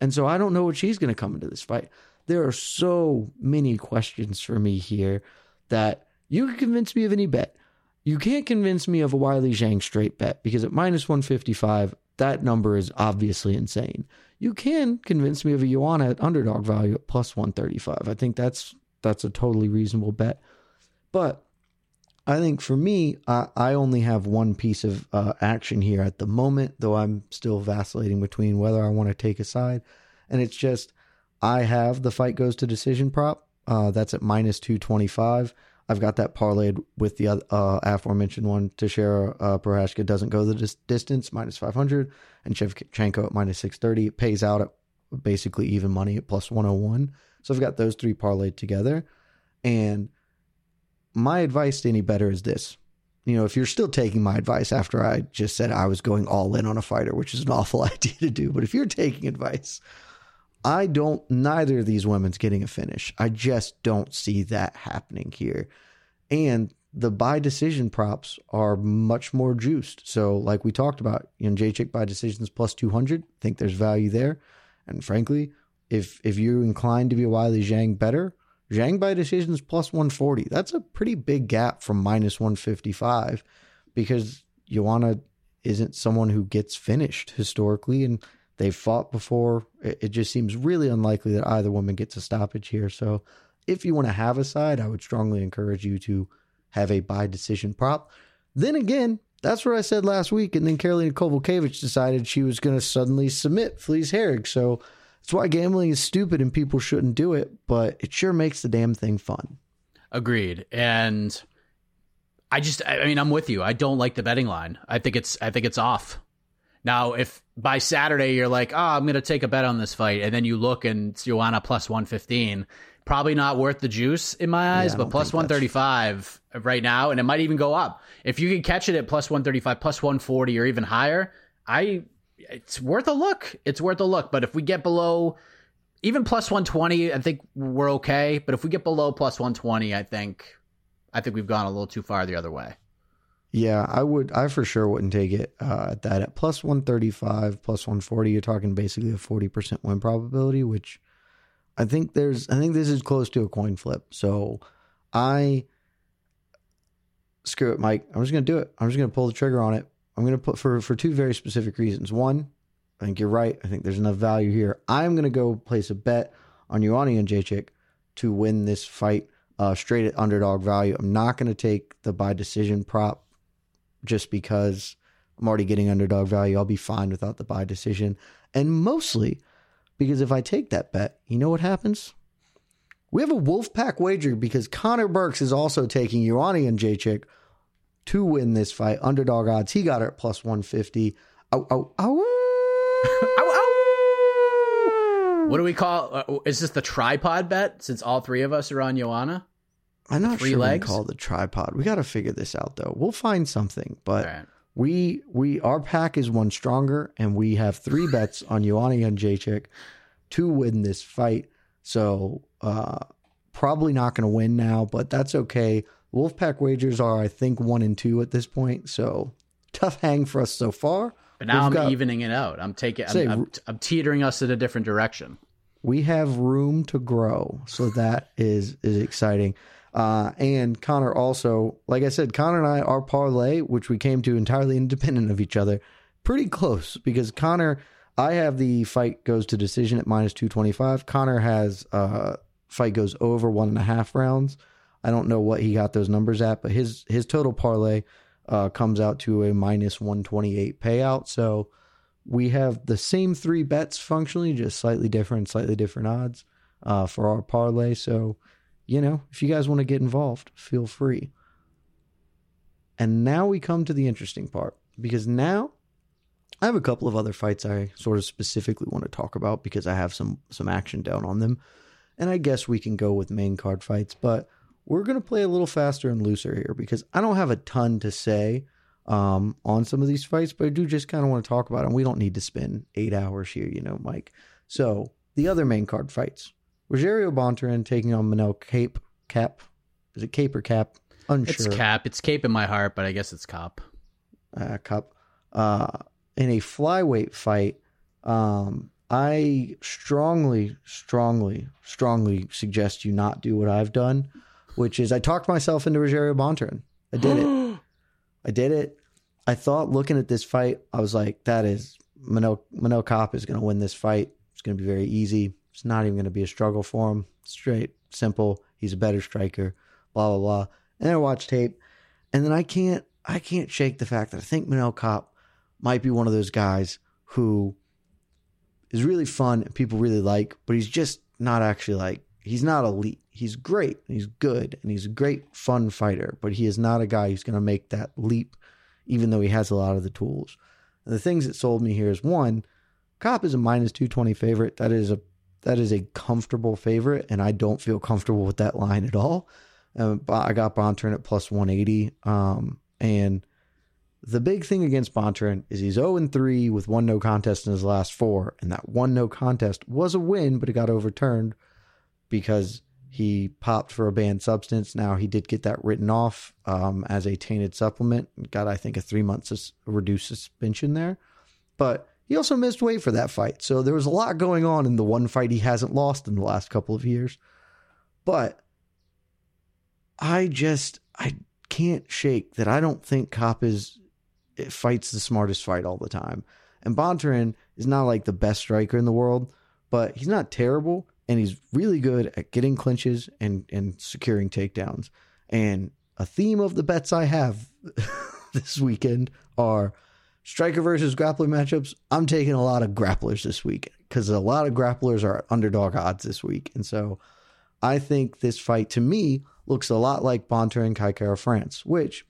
And so I don't know what she's going to come into this fight. There are so many questions for me here that you can convince me of any bet. You can't convince me of a Weili Zhang straight bet because at minus 155, that number is obviously insane you can convince me of a Joanna at underdog value at plus 135. I think that's that's a totally reasonable bet. But I think for me, I, I only have one piece of uh, action here at the moment, though I'm still vacillating between whether I want to take a side. And it's just, I have the fight goes to decision prop. Uh, that's at minus 225. I've got that parlayed with the uh, aforementioned one. Teixeira uh, Prochazka doesn't go the dis- distance, minus 500, and Shevchenko at minus 630. It pays out at basically even money at plus 101. So I've got those three parlayed together. And my advice to any better is this. You know, if you're still taking my advice after I just said I was going all in on a fighter, which is an awful idea to do, but if you're taking advice, I don't, neither of these women's getting a finish. I just don't see that happening here. And the by decision props are much more juiced. So, like we talked about, you know, Jędrzejczyk by decisions plus 200, think there's value there. And frankly, if if you're inclined to be Weili Zhang better, Zhang by decisions plus 140. That's a pretty big gap from minus 155 because Joanna isn't someone who gets finished historically. And They've fought before. It, just seems really unlikely that either woman gets a stoppage here. So, if you want to have a side, I would strongly encourage you to have a by decision prop. Then again, that's what I said last week. And then Karolina Kowalkiewicz decided she was going to suddenly submit Felice Herrig. So that's why gambling is stupid and people shouldn't do it, but it sure makes the damn thing fun. Agreed. And I just, I mean, I'm with you. I don't like the betting line. I think it's, I think it's off. Now, if by Saturday you're like, oh, I'm going to take a bet on this fight, and then you look and it's Joanna plus 115, probably not worth the juice in my eyes, yeah, but plus 135 that's... right now, and it might even go up. If you can catch it at plus 135, plus 140, or even higher, I it's worth a look. It's worth a look. But if we get below even plus 120, I think we're okay. But if we get below plus 120, I think I think we've gone a little too far the other way. Yeah, I would. I for sure wouldn't take it uh, at that at plus one thirty five, plus one forty. You're talking basically a forty percent win probability, which I think there's. I think this is close to a coin flip. So I screw it, Mike. I'm just gonna do it. I'm just gonna pull the trigger on it. I'm gonna put for for two very specific reasons. One, I think you're right. I think there's enough value here. I'm gonna go place a bet on Joanna Jędrzejczyk to win this fight uh, straight at underdog value. I'm not to take the by decision prop just because I'm already getting underdog value. I'll be fine without the by decision. And mostly because if I take that bet, you know what happens? We have a Wolfpack wager because Conner Burks is also taking Joanna Jędrzejczyk to win this fight. Underdog odds. He got it at plus 150. Oh, oh, oh. What do we call? Uh, is this the tripod bet? Since all three of us are on Joanna. I'm not sure legs? we call the tripod. We got to figure this out though. We'll find something, but right. we we our pack is one stronger, and we have three bets on Joanna Jędrzejczyk to win this fight. So uh, probably not going to win now, but that's okay. Wolfpack wagers are, I think, one and two at this point. So tough hang for us so far. But now We've I'm got, evening it out. I'm taking, say, I'm, I'm, I'm teetering us in a different direction. We have room to grow, so that is is exciting. Uh, and Conner also, like I said, Conner and I, our parlay, which we came to entirely independent of each other, pretty close because Conner, I have the fight goes to decision at minus 225. Conner has uh, fight goes over one and a half rounds. I don't know what he got those numbers at, but his his total parlay uh, comes out to a minus 128 payout. So we have the same three bets functionally, just slightly different, slightly different odds uh, for our parlay. So you know, if you guys want to get involved, feel free. And now we come to the interesting part because now I have a couple of other fights I sort of specifically want to talk about because I have some some action down on them. And I guess we can go with main card fights, but we're going to play a little faster and looser here because I don't have a ton to say um, on some of these fights, but I do just kind of want to talk about them. We don't need to spend eight hours here, you know, Mike. So the other main card fights. Rogerio Bontorin taking on Manel Cape Cap. Is it Cape or Cap? Unsure. It's Cap. It's Cape in my heart, but I guess it's Cop. Uh, Cup. Uh, in a flyweight fight, um, I strongly, strongly, strongly suggest you not do what I've done, which is I talked myself into Rogerio Bontorin. I did it. I did it. I thought looking at this fight, I was like, that is Manel Manel Cop is going to win this fight. It's going to be very easy. It's not even going to be a struggle for him. Straight, simple. He's a better striker. Blah blah blah. And I watch tape, and then I can't I can't shake the fact that I think Manel Cop might be one of those guys who is really fun and people really like, but he's just not actually like he's not elite. He's great, he's good, and he's a great fun fighter, but he is not a guy who's going to make that leap, even though he has a lot of the tools. And the things that sold me here is one, Cop is a minus two twenty favorite. That is a that is a comfortable favorite, and I don't feel comfortable with that line at all. Um, I got Bontorin at plus 180. Um, and the big thing against Bontorin is he's 0 3 with one no contest in his last four. And that one no contest was a win, but it got overturned because he popped for a banned substance. Now he did get that written off um, as a tainted supplement. Got, I think, a three month sus- reduced suspension there. But he also missed weight for that fight. So there was a lot going on in the one fight he hasn't lost in the last couple of years. But I just I can't shake that I don't think Cop is eh, fights the smartest fight all the time. And Bontorin is not like the best striker in the world, but he's not terrible and he's really good at getting clinches and and securing takedowns. And a theme of the bets I have this weekend are striker versus grappler matchups, I'm taking a lot of grapplers this week because a lot of grapplers are underdog odds this week. And so I think this fight to me looks a lot like Bontorin and Kai Kara-France, which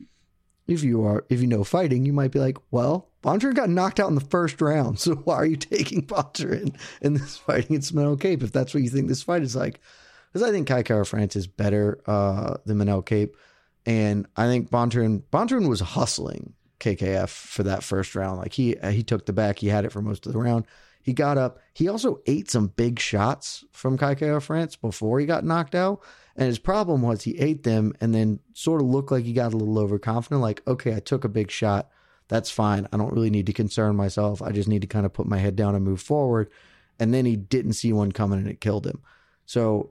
if you are if you know fighting, you might be like, well, Bontorin got knocked out in the first round, so why are you taking Bontorin in this fight against Manel Cape if that's what you think this fight is like? Because I think Kai Kara-France is better uh, than Manel Cape, and I think Bontorin Bontorin was hustling KKF for that first round. Like he uh, he took the back, he had it for most of the round. He got up. He also ate some big shots from Kai Kara-France before he got knocked out. And his problem was he ate them and then sort of looked like he got a little overconfident. Like, okay, I took a big shot. That's fine. I don't really need to concern myself. I just need to kind of put my head down and move forward. And then he didn't see one coming and it killed him. So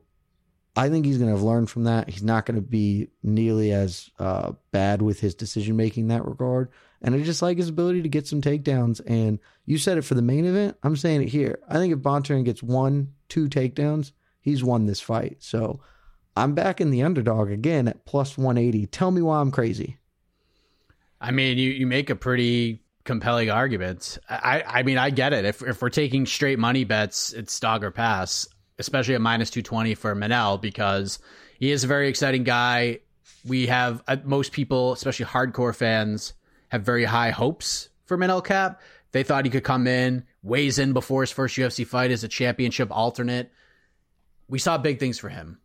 I think he's going to have learned from that. He's not going to be nearly as uh, bad with his decision making in that regard. And I just like his ability to get some takedowns. And you said it for the main event. I'm saying it here. I think if Bontorin gets one, two takedowns, he's won this fight. So I'm back in the underdog again at plus 180. Tell me why I'm crazy. I mean, you, you make a pretty compelling argument. I, I mean, I get it. If, if we're taking straight money bets, it's dog or pass especially at minus 220 for Manel because he is a very exciting guy. We have uh, most people, especially hardcore fans, have very high hopes for Manel Cap. They thought he could come in, weighs in before his first UFC fight as a championship alternate. We saw big things for him.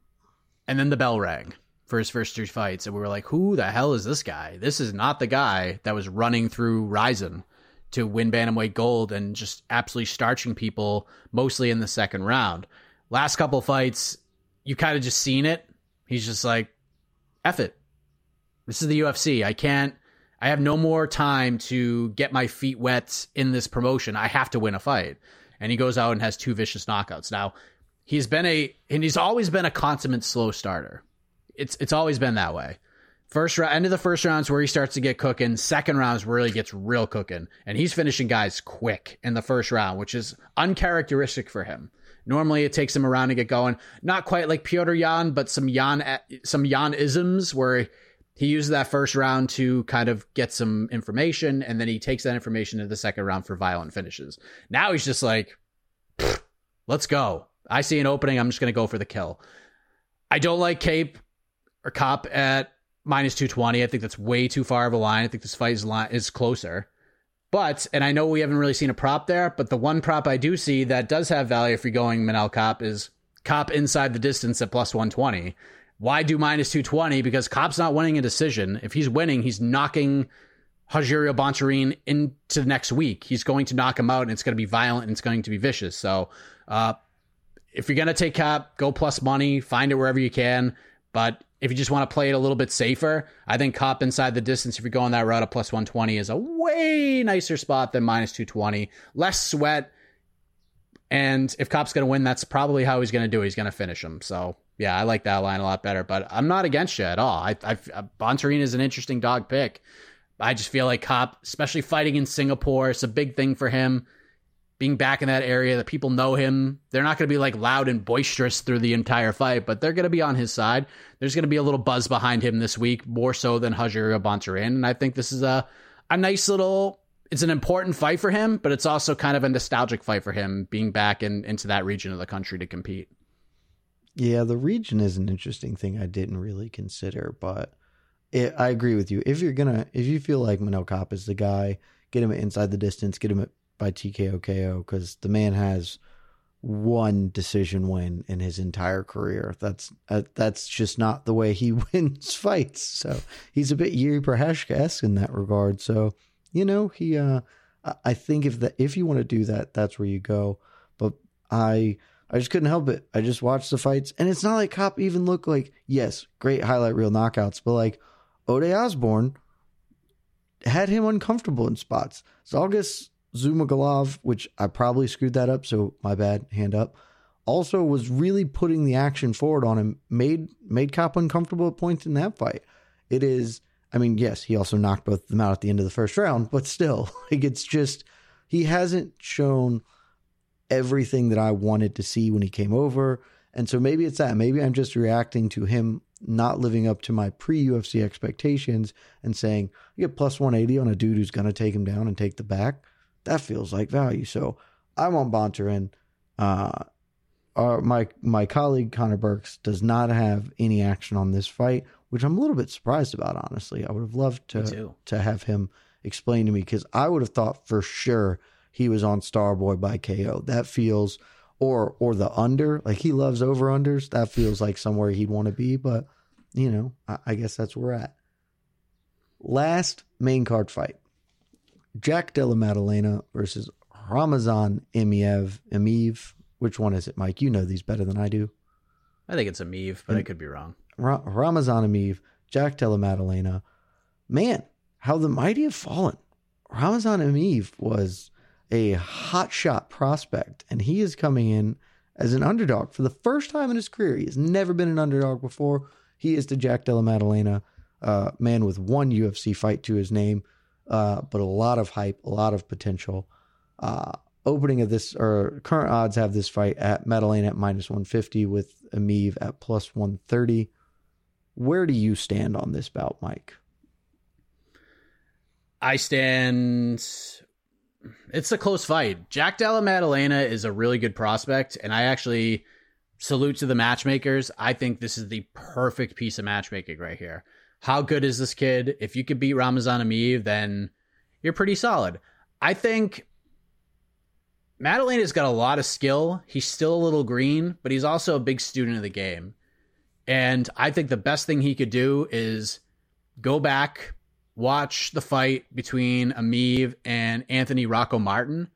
And then the bell rang. for his first three fights, and we were like, "Who the hell is this guy? This is not the guy that was running through Rizin to win bantamweight gold and just absolutely starching people, mostly in the second round." Last couple fights, you kind of just seen it. He's just like, "F it, this is the UFC. I can't." I have no more time to get my feet wet in this promotion. I have to win a fight. And he goes out and has two vicious knockouts. Now, he's been a and he's always been a consummate slow starter. It's it's always been that way. First round, end of the first rounds where he starts to get cooking. Second rounds where he gets real cooking, and he's finishing guys quick in the first round, which is uncharacteristic for him. Normally, it takes him around to get going. Not quite like Petr Yan, but some Yan some Yan isms where he uses that first round to kind of get some information, and then he takes that information to the second round for violent finishes. Now he's just like, let's go. I see an opening. I'm just going to go for the kill. I don't like Cape or Cop at minus 220. I think that's way too far of a line. I think this fight is, is closer. But, and I know we haven't really seen a prop there, but the one prop I do see that does have value if you're going Manel Cop is Cop inside the distance at plus 120. Why do minus 220? Because Cop's not winning a decision. If he's winning, he's knocking Rogerio Bontorin into next week. He's going to knock him out and it's going to be violent and it's going to be vicious. So, uh, if you're going to take Cop, go plus money, find it wherever you can. But if you just want to play it a little bit safer, I think Cop inside the distance, if you're going that route of plus 120, is a way nicer spot than minus 220. Less sweat. And if Cop's going to win, that's probably how he's going to do it. He's going to finish him. So, yeah, I like that line a lot better. But I'm not against you at all. I, I Bontorin is an interesting dog pick. I just feel like Cop, especially fighting in Singapore, it's a big thing for him being back in that area that people know him. They're not going to be like loud and boisterous through the entire fight, but they're going to be on his side. There's going to be a little buzz behind him this week, more so than Rogerio Bontorin. And I think this is a, a nice little, it's an important fight for him, but it's also kind of a nostalgic fight for him being back in, into that region of the country to compete. Yeah, the region is an interesting thing I didn't really consider, but it, I agree with you. If you're to, if you feel like Manel Cop is the guy, get him inside the distance, get him by TKO KO because the man has one decision win in his entire career. That's uh, that's just not the way he wins fights. So he's a bit Jiri Prochazka esque in that regard. So you know he. Uh, I think if that if you want to do that, that's where you go. But I I just couldn't help it. I just watched the fights, and it's not like Cop even looked like yes, great highlight reel knockouts, but like Ode Osborne had him uncomfortable in spots. Zhalgas Zhumagulov, which I probably screwed that up, so my bad, hand up. Also was really putting the action forward on him, made made Cop uncomfortable at points in that fight. It is I mean, yes, he also knocked both of them out at the end of the first round, but still, like it's just he hasn't shown everything that I wanted to see when he came over. And so maybe it's that. Maybe I'm just reacting to him not living up to my pre UFC expectations and saying, you get plus 180 on a dude who's going to take him down and take the back that feels like value. So I want Bontorin. Uh, our, my my colleague Conner Burks does not have any action on this fight, which I'm a little bit surprised about. Honestly, I would have loved to to have him explain to me because I would have thought for sure he was on Starboy by KO. That feels or or the under like he loves over unders. That feels like somewhere he'd want to be, but you know I, I guess that's where we're at. Last main card fight. Jack Della Maddalena versus Ramazan Emeev. Emeev. Which one is it, Mike? You know these better than I do. I think it's Emeev, but and I could be wrong. Ra- Ramazan Emeev, Jack Della Maddalena. Man, how the mighty have fallen. Ramazan Emeev was a hotshot prospect, and he is coming in as an underdog for the first time in his career. He has never been an underdog before. He is the Jack Della Maddalena, uh, man with one UFC fight to his name uh, but a lot of hype, a lot of potential. Uh, opening of this or current odds have this fight at Maddalena at minus 150 with Emeev at plus 130. Where do you stand on this bout, Mike? I stand. It's a close fight. Jack Della Maddalena is a really good prospect, and I actually salute to the matchmakers. I think this is the perfect piece of matchmaking right here. How good is this kid? If you could beat Ramazan Emeev, then you're pretty solid. I think Maddalena's got a lot of skill. He's still a little green, but he's also a big student of the game. And I think the best thing he could do is go back, watch the fight between Ameev and Anthony Rocco Martin,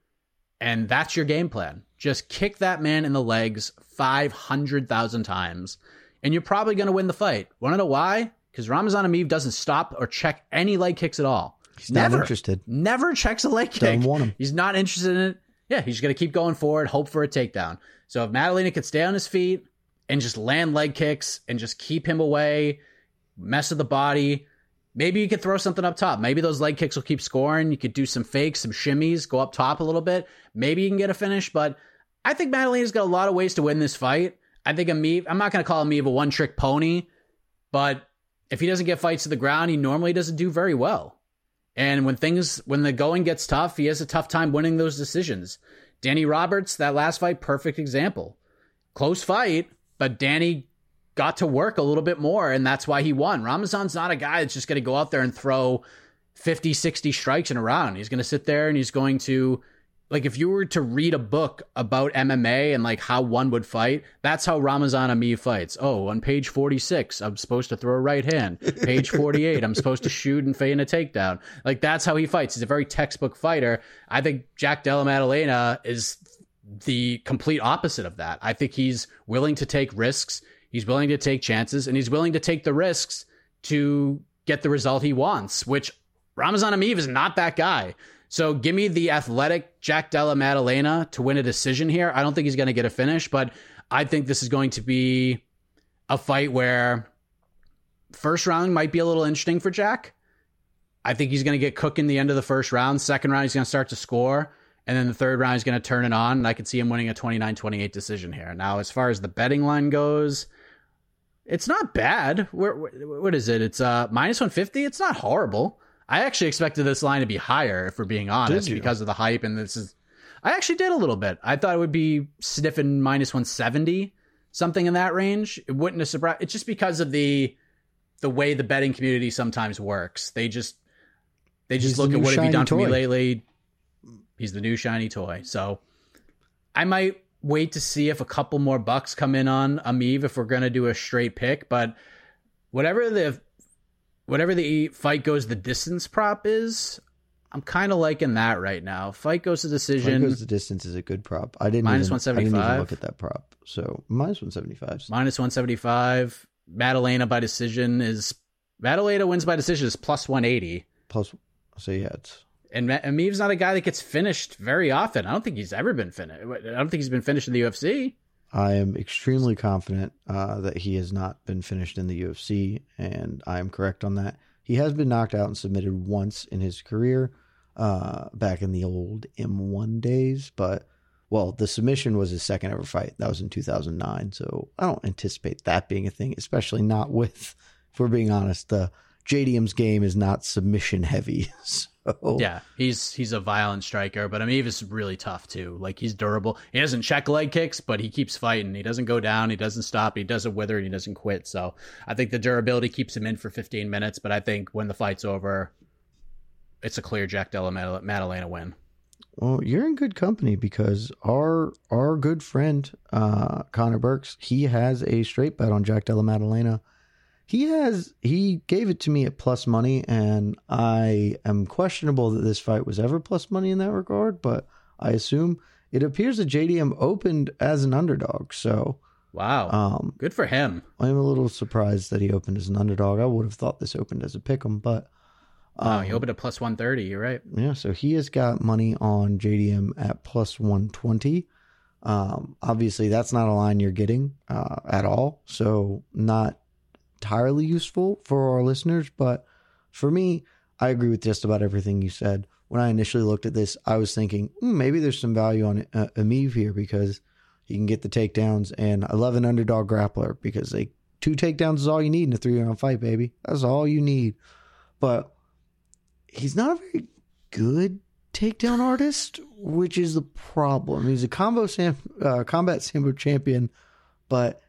and that's your game plan. Just kick that man in the legs 500,000 times, and you're probably going to win the fight. Want to know why? Because Ramazan Ameev doesn't stop or check any leg kicks at all. He's not never interested. Never checks a leg kick. Doesn't want him. He's not interested in it. Yeah, he's going to keep going forward, hope for a takedown. So if Maddalena could stay on his feet and just land leg kicks and just keep him away, mess with the body, maybe you could throw something up top. Maybe those leg kicks will keep scoring. You could do some fakes, some shimmies, go up top a little bit. Maybe you can get a finish, but I think Maddalena's got a lot of ways to win this fight. I think Ameev, I'm not going to call Ameev a one trick pony, but if he doesn't get fights to the ground, he normally doesn't do very well. And when things, when the going gets tough, he has a tough time winning those decisions. Danny Roberts, that last fight, perfect example. Close fight, but Danny got to work a little bit more, and that's why he won. Ramazan's not a guy that's just going to go out there and throw 50, 60 strikes in a round. He's going to sit there and he's going to like if you were to read a book about MMA and like how one would fight, that's how Ramazan Ameev fights. Oh, on page 46, I'm supposed to throw a right hand. Page 48, I'm supposed to shoot and feign a takedown. Like that's how he fights. He's a very textbook fighter. I think Jack Della Maddalena is the complete opposite of that. I think he's willing to take risks. He's willing to take chances and he's willing to take the risks to get the result he wants, which Ramazan Ameev is not that guy. So give me the athletic Jack Della Maddalena to win a decision here. I don't think he's going to get a finish, but I think this is going to be a fight where first round might be a little interesting for Jack. I think he's going to get cooked in the end of the first round. Second round, he's going to start to score. And then the third round, he's going to turn it on. And I could see him winning a 29 28 decision here. Now, as far as the betting line goes, it's not bad. Where, what is it? It's uh, minus 150. It's not horrible. I actually expected this line to be higher, if we're being honest, because of the hype. And this is, I actually did a little bit. I thought it would be sniffing minus 170, something in that range. It wouldn't have surprised. It's just because of the the way the betting community sometimes works. They just they just He's look at what have you done for me lately. He's the new shiny toy. So I might wait to see if a couple more bucks come in on Ameev if we're gonna do a straight pick. But whatever the whatever the fight goes the distance prop is, I'm kind of liking that right now. Fight goes to Fight decision. goes the distance is a good prop. I didn't Minus didn't even 175. look at that prop. So minus one seventy five. minus 175. Maddalena by decision is Maddalena wins by decision is plus 180. Plus, so yeah, it's And Ameev's not a guy that gets finished very often. I don't think he's ever been finished. I don't think he's been finished in the UFC. I am extremely confident uh, that he has not been finished in the UFC, and I am correct on that. He has been knocked out and submitted once in his career, uh, back in the old M1 days. But well, the submission was his second ever fight. That was in 2009. So I don't anticipate that being a thing, especially not with, if we're being honest, the JDM's game is not submission heavy. So Yeah, he's he's a violent striker, but Ameev is really tough too. Like he's durable. He doesn't check leg kicks, but he keeps fighting. He doesn't go down. He doesn't stop. He doesn't wither. And he doesn't quit. So I think the durability keeps him in for 15 minutes. But I think when the fight's over, it's a clear Jack Della Mad- Maddalena win. Well, you're in good company because our our good friend uh, Conner Burks, he has a straight bet on Jack Della Maddalena. He has he gave it to me at plus money, and I am questionable that this fight was ever plus money in that regard. But I assume it appears that JDM opened as an underdog, so Wow, um, good for him. I'm a little surprised that he opened as an underdog. I would have thought this opened as a pick'em, but Wow, um, he opened at plus 130. You're right. Yeah, so he has got money on JDM at plus 120. Um, obviously, that's not a line you're getting uh, at all, so not entirely useful for our listeners. But for me, I agree with just about everything you said. When I initially looked at this, I was thinking hmm, maybe there's some value on uh, here because he can get the takedowns, and I love an underdog grappler because they two takedowns is all you need in a three round fight, baby. That's all you need. But he's not a very good takedown artist, which is the problem. He's a combo sam- uh, combat sambo champion, but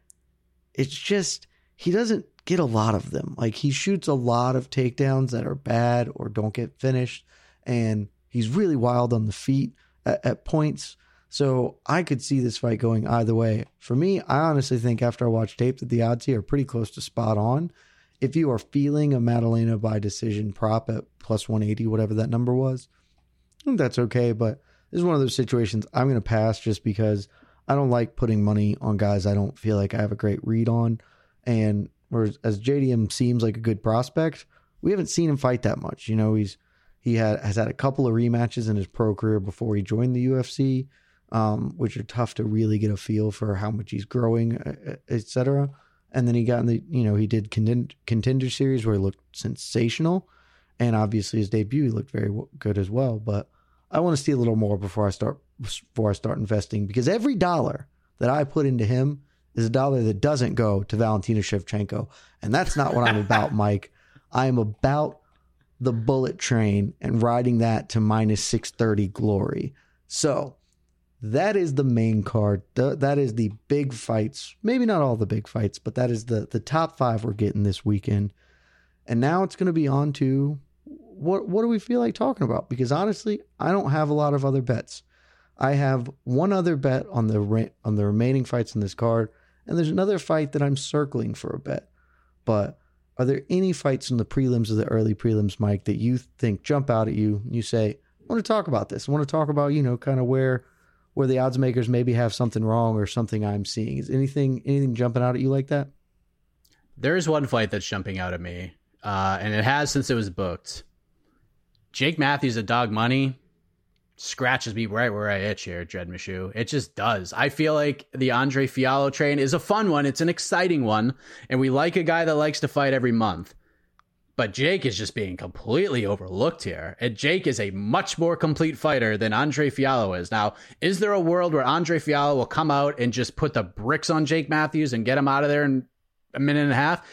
it's just he doesn't get a lot of them. Like he shoots a lot of takedowns that are bad or don't get finished, and he's really wild on the feet at, at points. So I could see this fight going either way. For me, I honestly think after I watch tape that the odds here are pretty close to spot on. If you are feeling a Maddalena by decision prop at plus 180, whatever that number was, that's okay. But this is one of those situations I'm going to pass just because I don't like putting money on guys I don't feel like I have a great read on. And whereas as JDM seems like a good prospect, we haven't seen him fight that much. You know, he's he had has had a couple of rematches in his pro career before he joined the UFC um, which are tough to really get a feel for how much he's growing, etc. And then he got in the, you know, he did contend, contender series where he looked sensational, and obviously his debut he looked very good as well. But I want to see a little more before I start before I start investing because every dollar that I put into him is a dollar that doesn't go to Valentina Shevchenko, and that's not what I'm about, Mike. I am about the bullet train and riding that to minus 630 glory. So that is the main card. that is the big fights. Maybe not all the big fights, but that is the the top five we're getting this weekend. And now it's going to be on to what what do we feel like talking about? Because honestly, I don't have a lot of other bets. I have one other bet on the on the remaining fights in this card, and there's another fight that I'm circling for a bet. But are there any fights in the prelims or the early prelims, Mike, that you think jump out at you? You say, I want to talk about this. I want to talk about, you know, kind of where where the odds makers maybe have something wrong or something I'm seeing. Is anything anything jumping out at you like that? There is one fight that's jumping out at me, uh, and it has since it was booked. Jake Matthews at dog money scratches me right where I itch here, Jed Meshew. It just does. I feel like the Andre Fialho train is a fun one. It's an exciting one, and we like a guy that likes to fight every month. But Jake is just being completely overlooked here. And Jake is a much more complete fighter than Andre Fialho is. Now, is there a world where Andre Fialho will come out and just put the bricks on Jake Matthews and get him out of there in a minute and a half?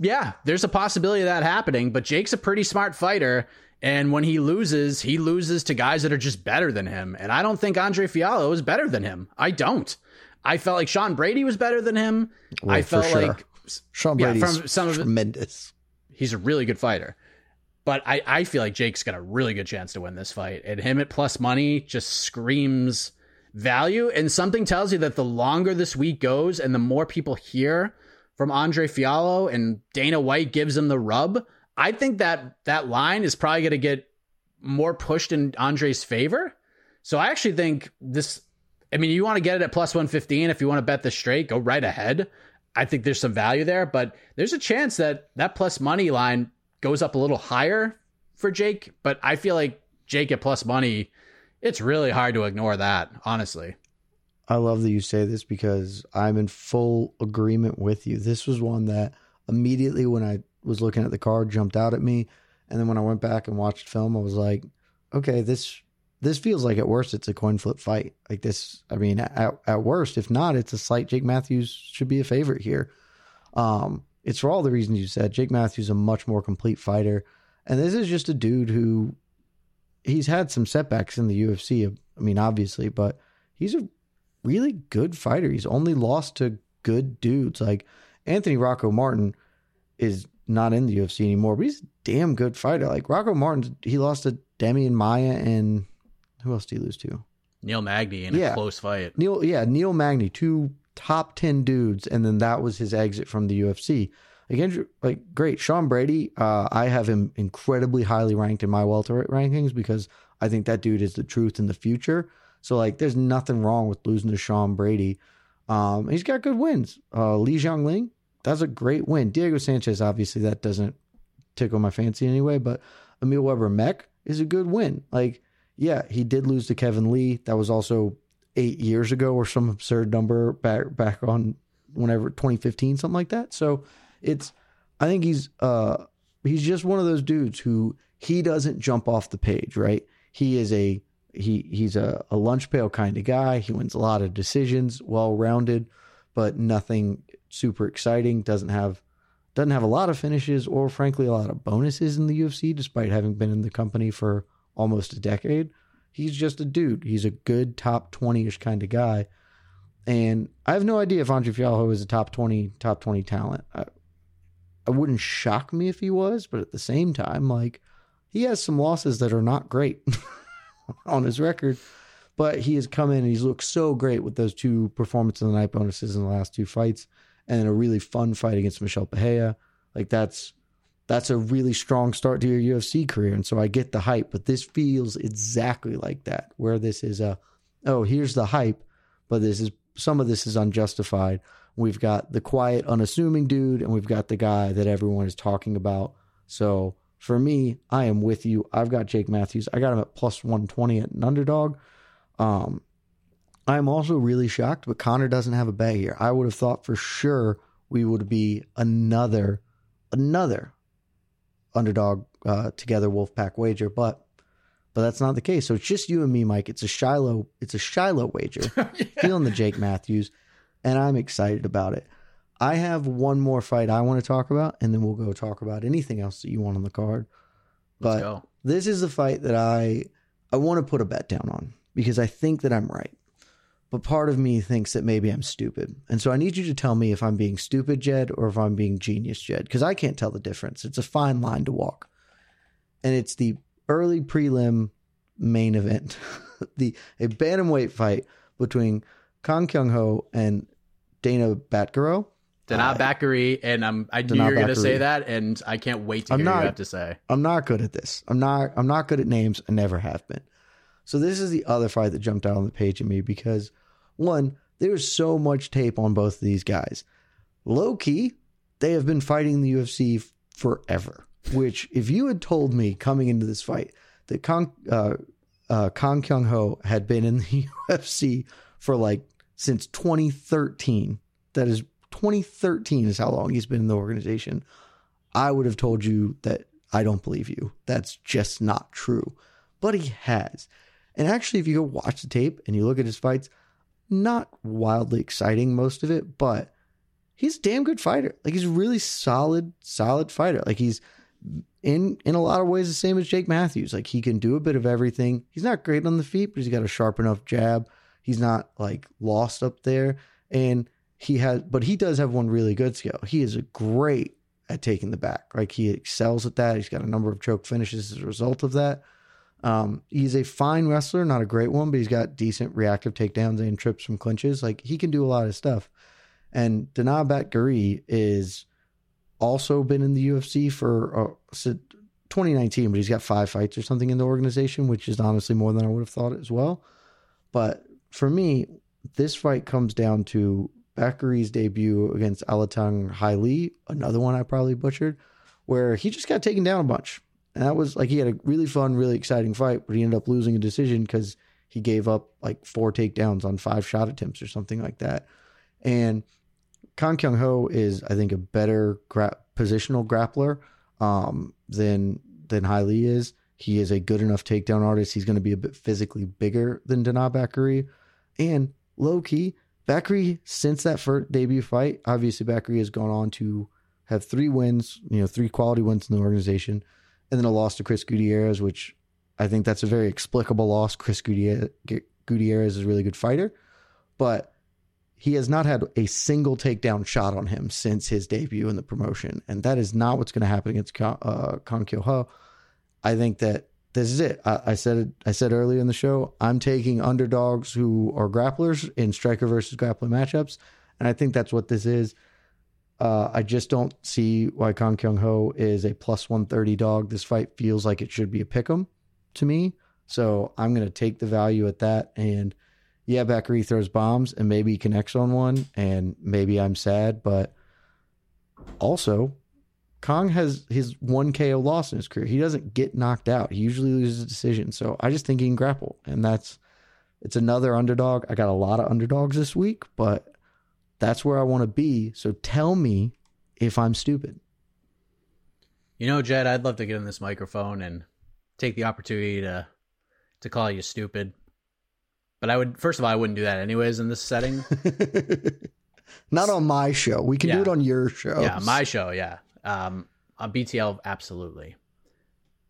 Yeah, there's a possibility of that happening, but Jake's a pretty smart fighter. And when he loses, he loses to guys that are just better than him. And I don't think Andre Fialho is better than him. I don't. I felt like Sean Brady was better than him. Well, I felt sure. like Sean Brady yeah, from some tremendous. He's a really good fighter. But I, I feel like Jake's got a really good chance to win this fight. And him at plus money just screams value. And something tells you that the longer this week goes and the more people hear from Andre Fialho and Dana White gives him the rub, I think that that line is probably going to get more pushed in Andre's favor. So I actually think this. I mean, you want to get it at plus 115 if you want to bet this straight, go right ahead. I think there's some value there, but there's a chance that that plus money line goes up a little higher for Jake. But I feel like Jake at plus money, it's really hard to ignore that, honestly. I love that you say this because I'm in full agreement with you. This was one that immediately when I was looking at the card jumped out at me. And then when I went back and watched film, I was like, okay, this this feels like at worst it's a coin flip fight. Like this, I mean, at, at worst, if not, it's a slight. Jake Matthews should be a favorite here. Um, it's for all the reasons you said. Jake Matthews is a much more complete fighter, and this is just a dude who he's had some setbacks in the UFC. I mean, obviously, but he's a really good fighter. He's only lost to good dudes like Anthony Rocco Martin is not in the UFC anymore, but he's a damn good fighter. Like Rocco Martin, he lost to Demian Maia and who else did he lose to? Neil Magny in yeah. a close fight. Neil, yeah, Neil Magny, two top ten dudes, and then that was his exit from the UFC. Again, like great, Sean Brady. Uh, I have him incredibly highly ranked in my welterweight rankings because I think that dude is the truth in the future. So like, there's nothing wrong with losing to Sean Brady. Um, he's got good wins. Uh, Li Jingliang, that's a great win. Diego Sanchez, obviously, that doesn't tickle my fancy anyway, but Emil Weber Meek is a good win. Like yeah, he did lose to Kevin Lee. That was also eight years ago or some absurd number back back on whenever 2015, something like that. So it's I think he's uh he's just one of those dudes who he doesn't jump off the page, right? He is a he he's a, a lunch pail kind of guy. He wins a lot of decisions, well rounded, but nothing super exciting. Doesn't have doesn't have a lot of finishes or frankly a lot of bonuses in the UFC, despite having been in the company for almost a decade. He's just a dude. He's a good top 20 ish kind of guy. And I have no idea if Andre Fialho is a top 20, top 20 talent. I, I wouldn't shock me if he was, but at the same time, like, he has some losses that are not great on his record. But he has come in and he's looked so great with those two performance of the night bonuses in the last two fights, and a really fun fight against Michel Pereira. Like that's that's a really strong start to your UFC career, and so I get the hype. But this feels exactly like that, where this is a oh here's the hype, but this is some of this is unjustified. We've got the quiet, unassuming dude, and we've got the guy that everyone is talking about. So for me, I am with you. I've got Jake Matthews. I got him at plus 120 at an underdog. Um, I'm also really shocked, but Conner doesn't have a bet here. I would have thought for sure we would be another, another underdog uh, together Wolfpack wager, but but that's not the case. So it's just you and me, Mike. It's a Shiloh, it's a Shiloh wager. yeah. Feeling the Jake Matthews, and I'm excited about it. I have one more fight I want to talk about, and then we'll go talk about anything else that you want on the card. But this is the fight that I I want to put a bet down on because I think that I'm right. But part of me thinks that maybe I'm stupid. And so I need you to tell me if I'm being stupid, Jed, or if I'm being genius, Jed, because I can't tell the difference. It's a fine line to walk. And it's the early prelim main event, the a bantamweight fight between Kang Kyung Ho and Dana Batgaro. Dana uh, Bakary, and I'm I knew you were going to say that, and I can't wait to I'm hear not, you have to say. I'm not good at this. I'm not. I'm not good at names. I never have been. So this is the other fight that jumped out on the page at me because one, there's so much tape on both of these guys. Low key, they have been fighting the UFC forever. Which, if you had told me coming into this fight that Kong, uh, uh, Kang Kyung Ho had been in the UFC for like since 2013, that is 2013 is how long he's been in the organization. I would have told you that I don't believe you. That's just not true. But he has. And actually, if you go watch the tape and you look at his fights, not wildly exciting, most of it, but he's a damn good fighter. Like he's a really solid, solid fighter. Like he's in in a lot of ways the same as Jake Matthews. Like he can do a bit of everything. He's not great on the feet, but he's got a sharp enough jab. He's not like lost up there. And he has but he does have one really good skill. He is great at taking the back. Like he excels at that. He's got a number of choke finishes as a result of that. Um, he's a fine wrestler, not a great one, but he's got decent reactive takedowns and trips from clinches. Like he can do a lot of stuff. And Dana Batgari is also been in the UFC for uh, 2019, but he's got five fights or something in the organization, which is honestly more than I would have thought as well. But for me, this fight comes down to Batgari's debut against Alateng Heili, another one I probably butchered, where he just got taken down a bunch. And that was like he had a really fun, really exciting fight, but he ended up losing a decision because he gave up like four takedowns on five shot attempts or something like that. And Kang Kyung Ho is, I think, a better gra- positional grappler um, than than Heili is. He is a good enough takedown artist. He's going to be a bit physically bigger than Dana Bakary. And low key, Bakary, since that first debut fight, obviously Bakary has gone on to have three wins, you know, three quality wins in the organization and then a loss to Chris Gutierrez, which I think that's a very explicable loss. Chris Gutierrez, is a really good fighter, but he has not had a single takedown shot on him since his debut in the promotion, and that is not what's going to happen against uh, Kyo Ho. I think that this is it. I, I said it. I said earlier in the show. I'm taking underdogs who are grapplers in striker versus grappler matchups, and I think that's what this is. Uh, I just don't see why Kang Kyung Ho is a plus 130 dog. This fight feels like it should be a pick 'em to me. So I'm going to take the value at that. And yeah, Bakary throws bombs and maybe he connects on one. And maybe I'm sad. But also, Kong has his one KO loss in his career. He doesn't get knocked out. He usually loses a decision. So I just think he can grapple. And that's, it's another underdog. I got a lot of underdogs this week, but that's where I want to be. So tell me if I'm stupid. You know, Jed, I'd love to get in this microphone and take the opportunity to to call you stupid. But I would first of all, I wouldn't do that anyways in this setting. Not on my show. We can yeah. do it on your show. Yeah, my show, yeah. Um on BTL absolutely.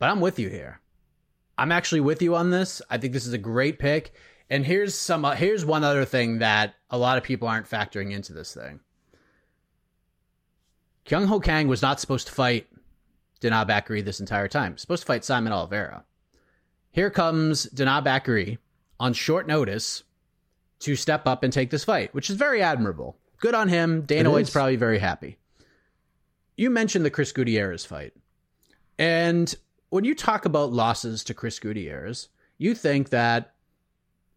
But I'm with you here. I'm actually with you on this. I think this is a great pick. And here's some uh, here's one other thing that a lot of people aren't factoring into this thing. Kyung Ho Kang was not supposed to fight Dana Bakary this entire time. Supposed to fight Saimon Oliveira. Here comes Dana Bakary on short notice to step up and take this fight, which is very admirable. Good on him. Dana White's probably very happy. You mentioned the Chris Gutierrez fight. And when you talk about losses to Chris Gutierrez, you think that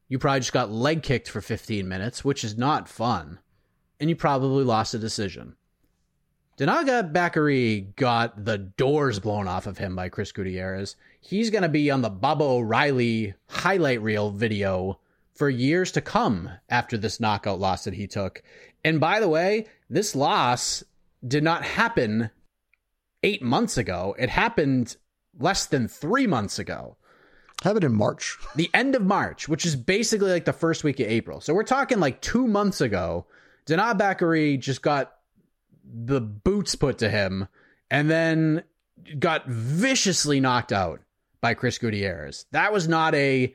you probably just got leg kicked for 15 minutes, which is not fun, and you probably lost a decision. Danaga Bakary got the doors blown off of him by Chris Gutierrez. He's going to be on the Bubba O'Reilly highlight reel video for years to come after this knockout loss that he took. And by the way, this loss did not happen eight months ago. It happened less than three months ago. Happened in March. The end of March, which is basically like the first week of April. So we're talking like two months ago. Dana Bakary just got the boots put to him and then got viciously knocked out by Chris Gutierrez. That was not a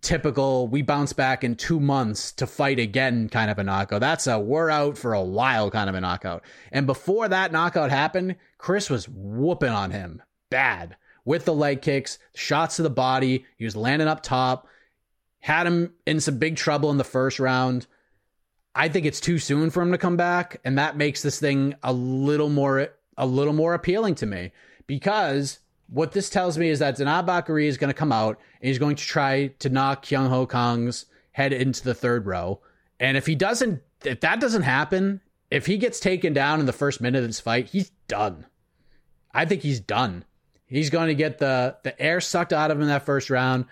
typical we bounce back in two months to fight again kind of a knockout. That's a we're out for a while kind of a knockout. And before that knockout happened, Chris was whooping on him bad with the leg kicks, shots to the body. He was landing up top, had him in some big trouble in the first round. I think it's too soon for him to come back, and that makes this thing a little more a little more appealing to me because what this tells me is that Dana Bakary is going to come out and he's going to try to knock Kyung Ho Kang's head into the third row. And if he doesn't, if that doesn't happen, if he gets taken down in the first minute of this fight, he's done. I think he's done. He's going to get the the air sucked out of him in that first round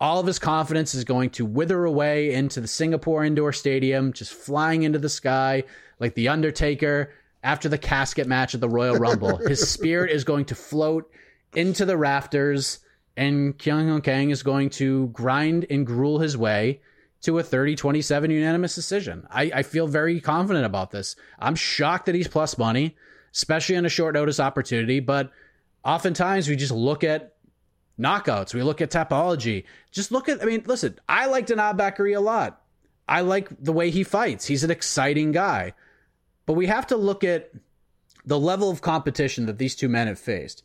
all of his confidence is going to wither away into the Singapore indoor stadium, just flying into the sky like the Undertaker after the casket match at the Royal Rumble. his spirit is going to float into the rafters, and Kyung Ho Kang is going to grind and gruel his way to a 30 27 unanimous decision. I, I feel very confident about this. I'm shocked that he's plus money, especially on a short notice opportunity, but oftentimes we just look at knockouts. We look at topology. Just look at, I mean, listen, I like Dana Bakary a lot. I like the way he fights. He's an exciting guy. But we have to look at the level of competition that these two men have faced.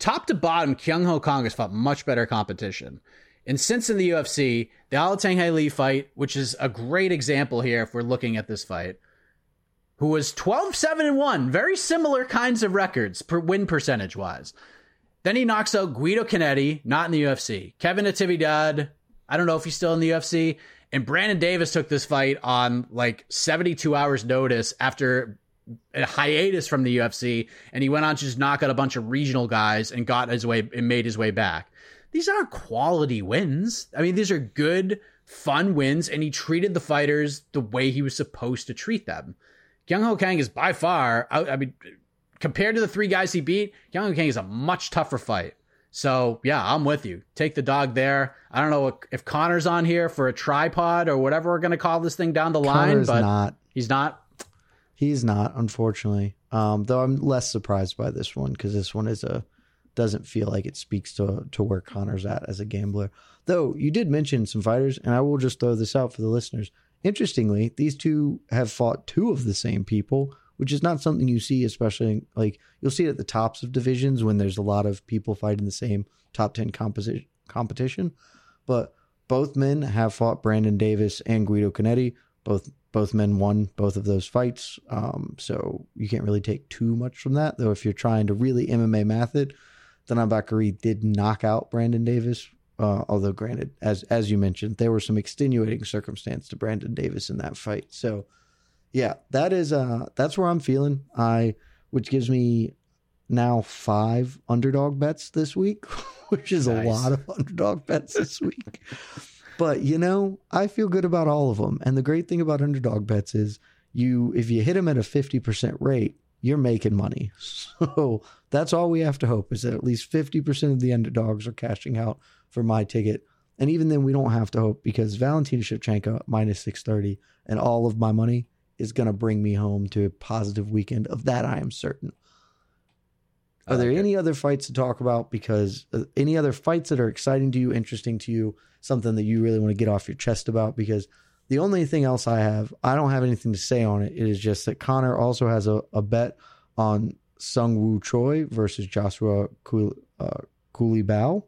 Top to bottom, Kyung Ho Kang has fought much better competition. And since in the UFC, the Alatang Lee fight, which is a great example here if we're looking at this fight, who was 12 7 and 1, very similar kinds of records per win percentage wise. Then he knocks out Guido Canetti, not in the UFC. Kevin Natividad, I don't know if he's still in the UFC. And Brandon Davis took this fight on like 72 hours notice after a hiatus from the UFC, and he went on to just knock out a bunch of regional guys and got his way and made his way back. These aren't quality wins. I mean, these are good, fun wins, and he treated the fighters the way he was supposed to treat them. Kyung Ho Kang is by far, I, I mean, compared to the three guys he beat, Young Kang is a much tougher fight. So yeah, I'm with you. Take the dog there. I don't know if Conner's on here for a tripod or whatever we're gonna call this thing down the line, but not. he's not. He's not, unfortunately. Um, though I'm less surprised by this one because this one is a doesn't feel like it speaks to to where Conner's at as a gambler. Though you did mention some fighters, and I will just throw this out for the listeners. Interestingly, these two have fought two of the same people which is not something you see, especially like you'll see it at the tops of divisions when there's a lot of people fighting the same top 10 composition, competition. But both men have fought Brandon Davis and Guido Canetti. Both both men won both of those fights. Um, so you can't really take too much from that. Though if you're trying to really MMA math it, Bakary did knock out Brandon Davis. Uh, although granted, as as you mentioned, there were some extenuating circumstance to Brandon Davis in that fight. So yeah, that is uh that's where I'm feeling. I which gives me now five underdog bets this week, which is nice. a lot of underdog bets this week. but you know, I feel good about all of them. And the great thing about underdog bets is you if you hit them at a 50% rate, you're making money. So that's all we have to hope is that at least 50% of the underdogs are cashing out for my ticket. And even then we don't have to hope because Valentina Shevchenko minus 630 and all of my money is going to bring me home to a positive weekend. Of that, I am certain. Are there any other fights to talk about? Because uh, any other fights that are exciting to you, interesting to you, something that you really want to get off your chest about? Because the only thing else I have, I don't have anything to say on it. It is just that Conner also has a, a bet on Sung Woo Choi versus Joshua Cooley, uh, Bao.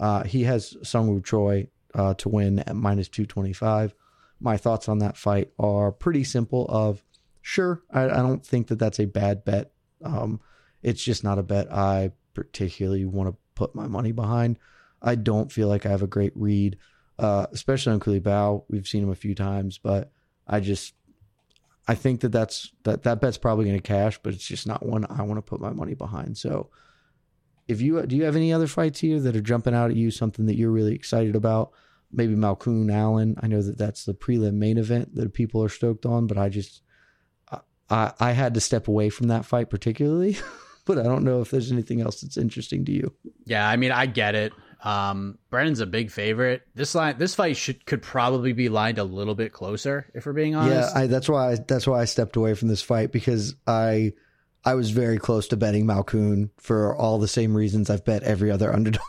Uh, he has Seung Woo Choi uh, to win at minus 225. My thoughts on that fight are pretty simple of sure, I, I don't think that that's a bad bet. Um, it's just not a bet I particularly want to put my money behind. I don't feel like I have a great read, uh, especially on Culibao. We've seen him a few times, but I just I think that that's that that bet's probably going to cash, but it's just not one I want to put my money behind. So, if you do you have any other fights here that are jumping out at you, something that you're really excited about? Maybe Malkoun Allen. I know that that's the prelim main event that people are stoked on, but I just I I had to step away from that fight particularly. but I don't know if there's anything else that's interesting to you. Yeah, I mean, I get it. Um, Brennan's a big favorite. This line, this fight should could probably be lined a little bit closer, if we're being honest. Yeah, I, that's why I, that's why I stepped away from this fight because I I was very close to betting Malkoun for all the same reasons I've bet every other underdog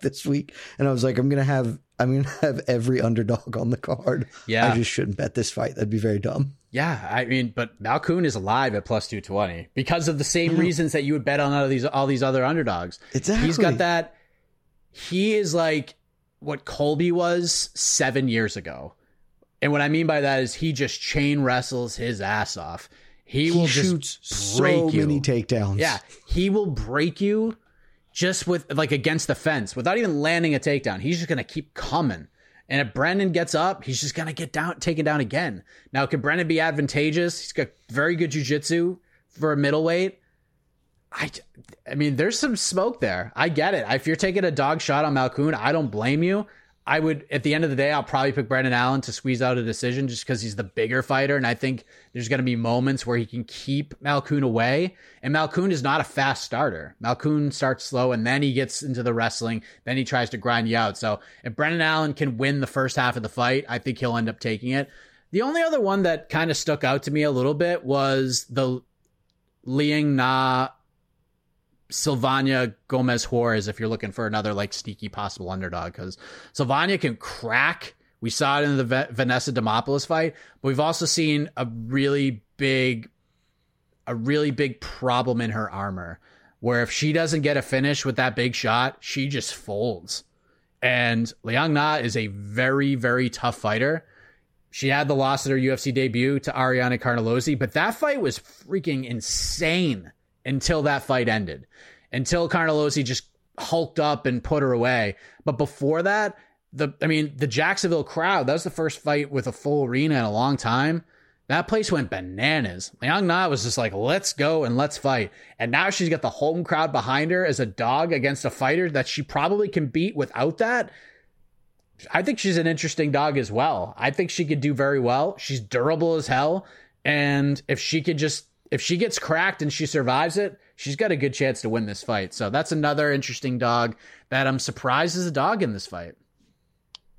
this week, and I was like, I'm gonna have I'm gonna have every underdog on the card. Yeah, I just shouldn't bet this fight. That'd be very dumb. Yeah, I mean, but Malkoun is alive at plus two twenty because of the same reasons that you would bet on all these all these other underdogs. Exactly, he's got that he is like what Colby was seven years ago. And what I mean by that is he just chain wrestles his ass off. He, he will just break so you. many takedowns. Yeah, he will break you just with like against the fence without even landing a takedown. He's just gonna keep coming. And if Brendan gets up, he's just gonna get down, taken down again. Now, can Brendan be advantageous? He's got very good jujitsu for a middleweight. I, I mean, there's some smoke there. I get it. If you're taking a dog shot on Malkoun, I don't blame you. I would, at the end of the day, I'll probably pick Brendan Allen to squeeze out a decision just because he's the bigger fighter. And I think there's going to be moments where he can keep Malkoun away. And Malkoun is not a fast starter. Malkoun starts slow and then he gets into the wrestling. Then he tries to grind you out. So if Brendan Allen can win the first half of the fight, I think he'll end up taking it. The only other one that kind of stuck out to me a little bit was the Liang Na Silvana Gomez Juarez if you're looking for another like sneaky possible underdog because Sylvania can crack. We saw it in the v- Vanessa Demopoulos fight, but we've also seen a really big, a really big problem in her armor where if she doesn't get a finish with that big shot, she just folds. And Liang Na is a very, very tough fighter. She had the loss at her UFC debut to Ariane Carnelossi, but that fight was freaking insane until that fight ended, until Carnelossi just hulked up and put her away. But before that, the I mean, the Jacksonville crowd, that was the first fight with a full arena in a long time. That place went bananas. Liang Na was just like, let's go and let's fight. And now she's got the home crowd behind her as a dog against a fighter that she probably can beat without that. I think she's an interesting dog as well. I think she could do very well. She's durable as hell. And if she could just if she gets cracked and she survives it, she's got a good chance to win this fight. So that's another interesting dog that I'm surprised is a dog in this fight.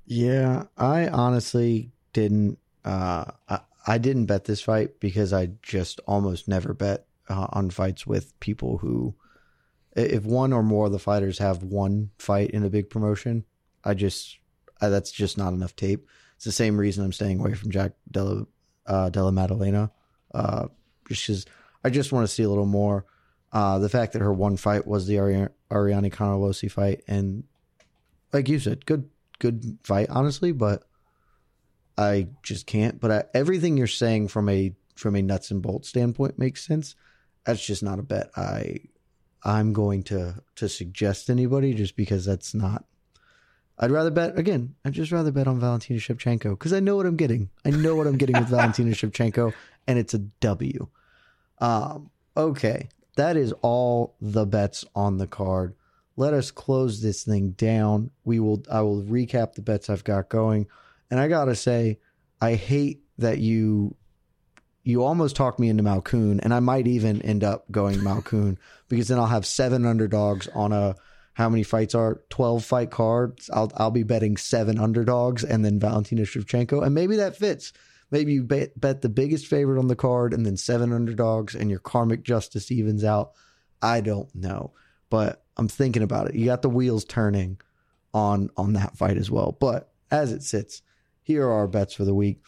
Yeah, I honestly didn't. Uh, I, I didn't bet this fight because I just almost never bet uh, on fights with people who, if one or more of the fighters have one fight in a big promotion, I just I, that's just not enough tape. It's the same reason I'm staying away from Jack Della uh, Della Maddalena. Uh, just because I just want to see a little more. Uh, the fact that her one fight was the Ari- Ariane Carnelossi fight, and like you said, good good fight, honestly, but I just can't. But I, everything you're saying from a from a nuts and bolts standpoint makes sense. That's just not a bet I I'm going to to suggest anybody just because that's not. I'd rather bet again. I'd just rather bet on Valentina Shevchenko because I know what I'm getting. I know what I'm getting with Valentina Shevchenko, and it's a W. Um, okay, that is all the bets on the card. Let us close this thing down. We will. I will recap the bets I've got going, and I gotta say, I hate that you you almost talked me into Malkoun, and I might even end up going Malkoun because then I'll have seven underdogs on a how many fights are 12 fight cards. I'll I'll be betting seven underdogs and then Valentina Shevchenko, and maybe that fits Maybe you bet, bet the biggest favorite on the card and then seven underdogs and your karmic justice evens out. I don't know, but I'm thinking about it. You got the wheels turning on on that fight as well. But as it sits, here are our bets for the week.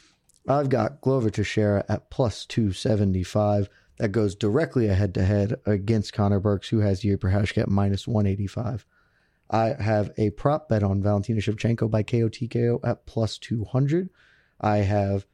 I've got Glover Teixeira at plus 275. That goes directly ahead to head against Conner Burks, who has Jiří Procházka at minus 185. I have a prop bet on Valentina Shevchenko by KOTKO at plus 200. I have,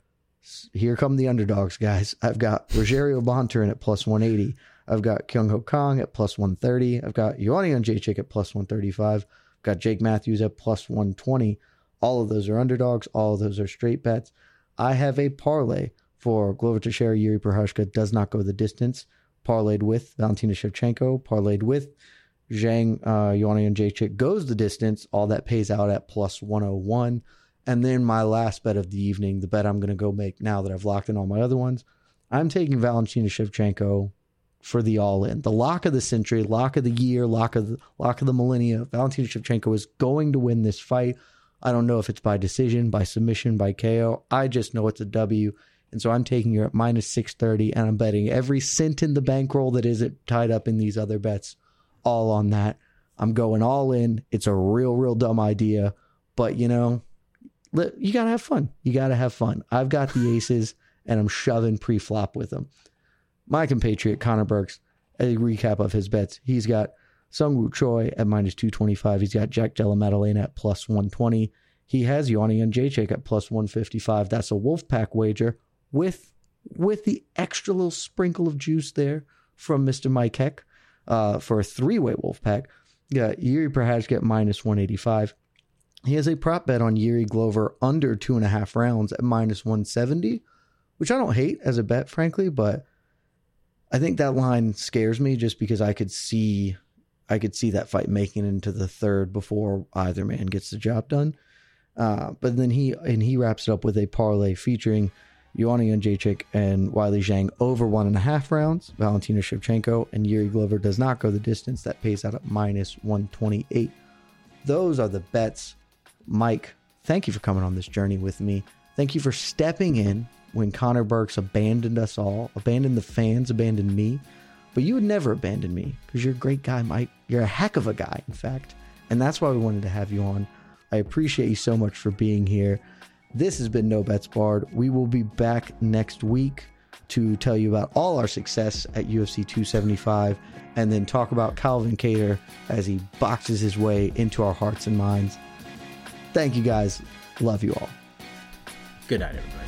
here come the underdogs, guys. I've got Rogerio Bontorin at plus 180. I've got Kyung Ho Kang at plus 130. I've got Joanna Jędrzejczyk at plus 135. I've got Jake Matthews at plus 120. All of those are underdogs. All of those are straight bets. I have a parlay for Glover Teixeira, Yuri Prochazka does not go the distance. Parlayed with Valentina Shevchenko, parlayed with Zhang uh, Joanna Jędrzejczyk goes the distance. All that pays out at plus 101. And then my last bet of the evening, the bet I'm going to go make now that I've locked in all my other ones, I'm taking Valentina Shevchenko for the all in. The lock of the century, lock of the year, lock of the, lock of the millennia. Valentina Shevchenko is going to win this fight. I don't know if it's by decision, by submission, by KO. I just know it's a W. And so I'm taking her at minus 630 and I'm betting every cent in the bankroll that isn't tied up in these other bets all on that. I'm going all in. It's a real, real dumb idea, but you know, you got to have fun. You got to have fun. I've got the aces and I'm shoving pre flop with them. My compatriot, Conner Burks, a recap of his bets. He's got Seungwoo Choi at minus 225. He's got Jack Della Maddalena at plus 120. He has Joanna Jędrzejczyk at plus 155. That's a Wolfpack wager with with the extra little sprinkle of juice there from Mr. Mike Heck uh, for a three way Wolfpack. Yeah, Yuri Prochazka at minus 185. He has a prop bet on Yuri Glover under two and a half rounds at minus 170, which I don't hate as a bet, frankly, but I think that line scares me just because I could see I could see that fight making into the third before either man gets the job done. Uh, but then he and he wraps it up with a parlay featuring Joanna Jędrzejczyk and Weili Zhang over one and a half rounds. Valentina Shevchenko and Yuri Glover does not go the distance. That pays out at minus 128. Those are the bets. Mike, thank you for coming on this journey with me. Thank you for stepping in when Conner Burks abandoned us all, abandoned the fans, abandoned me. But you would never abandon me because you're a great guy, Mike. You're a heck of a guy, in fact. And that's why we wanted to have you on. I appreciate you so much for being here. This has been No Bets Barred. We will be back next week to tell you about all our success at UFC 275 and then talk about Calvin Kattar as he boxes his way into our hearts and minds. Thank you guys. Love you all. Good night, everybody.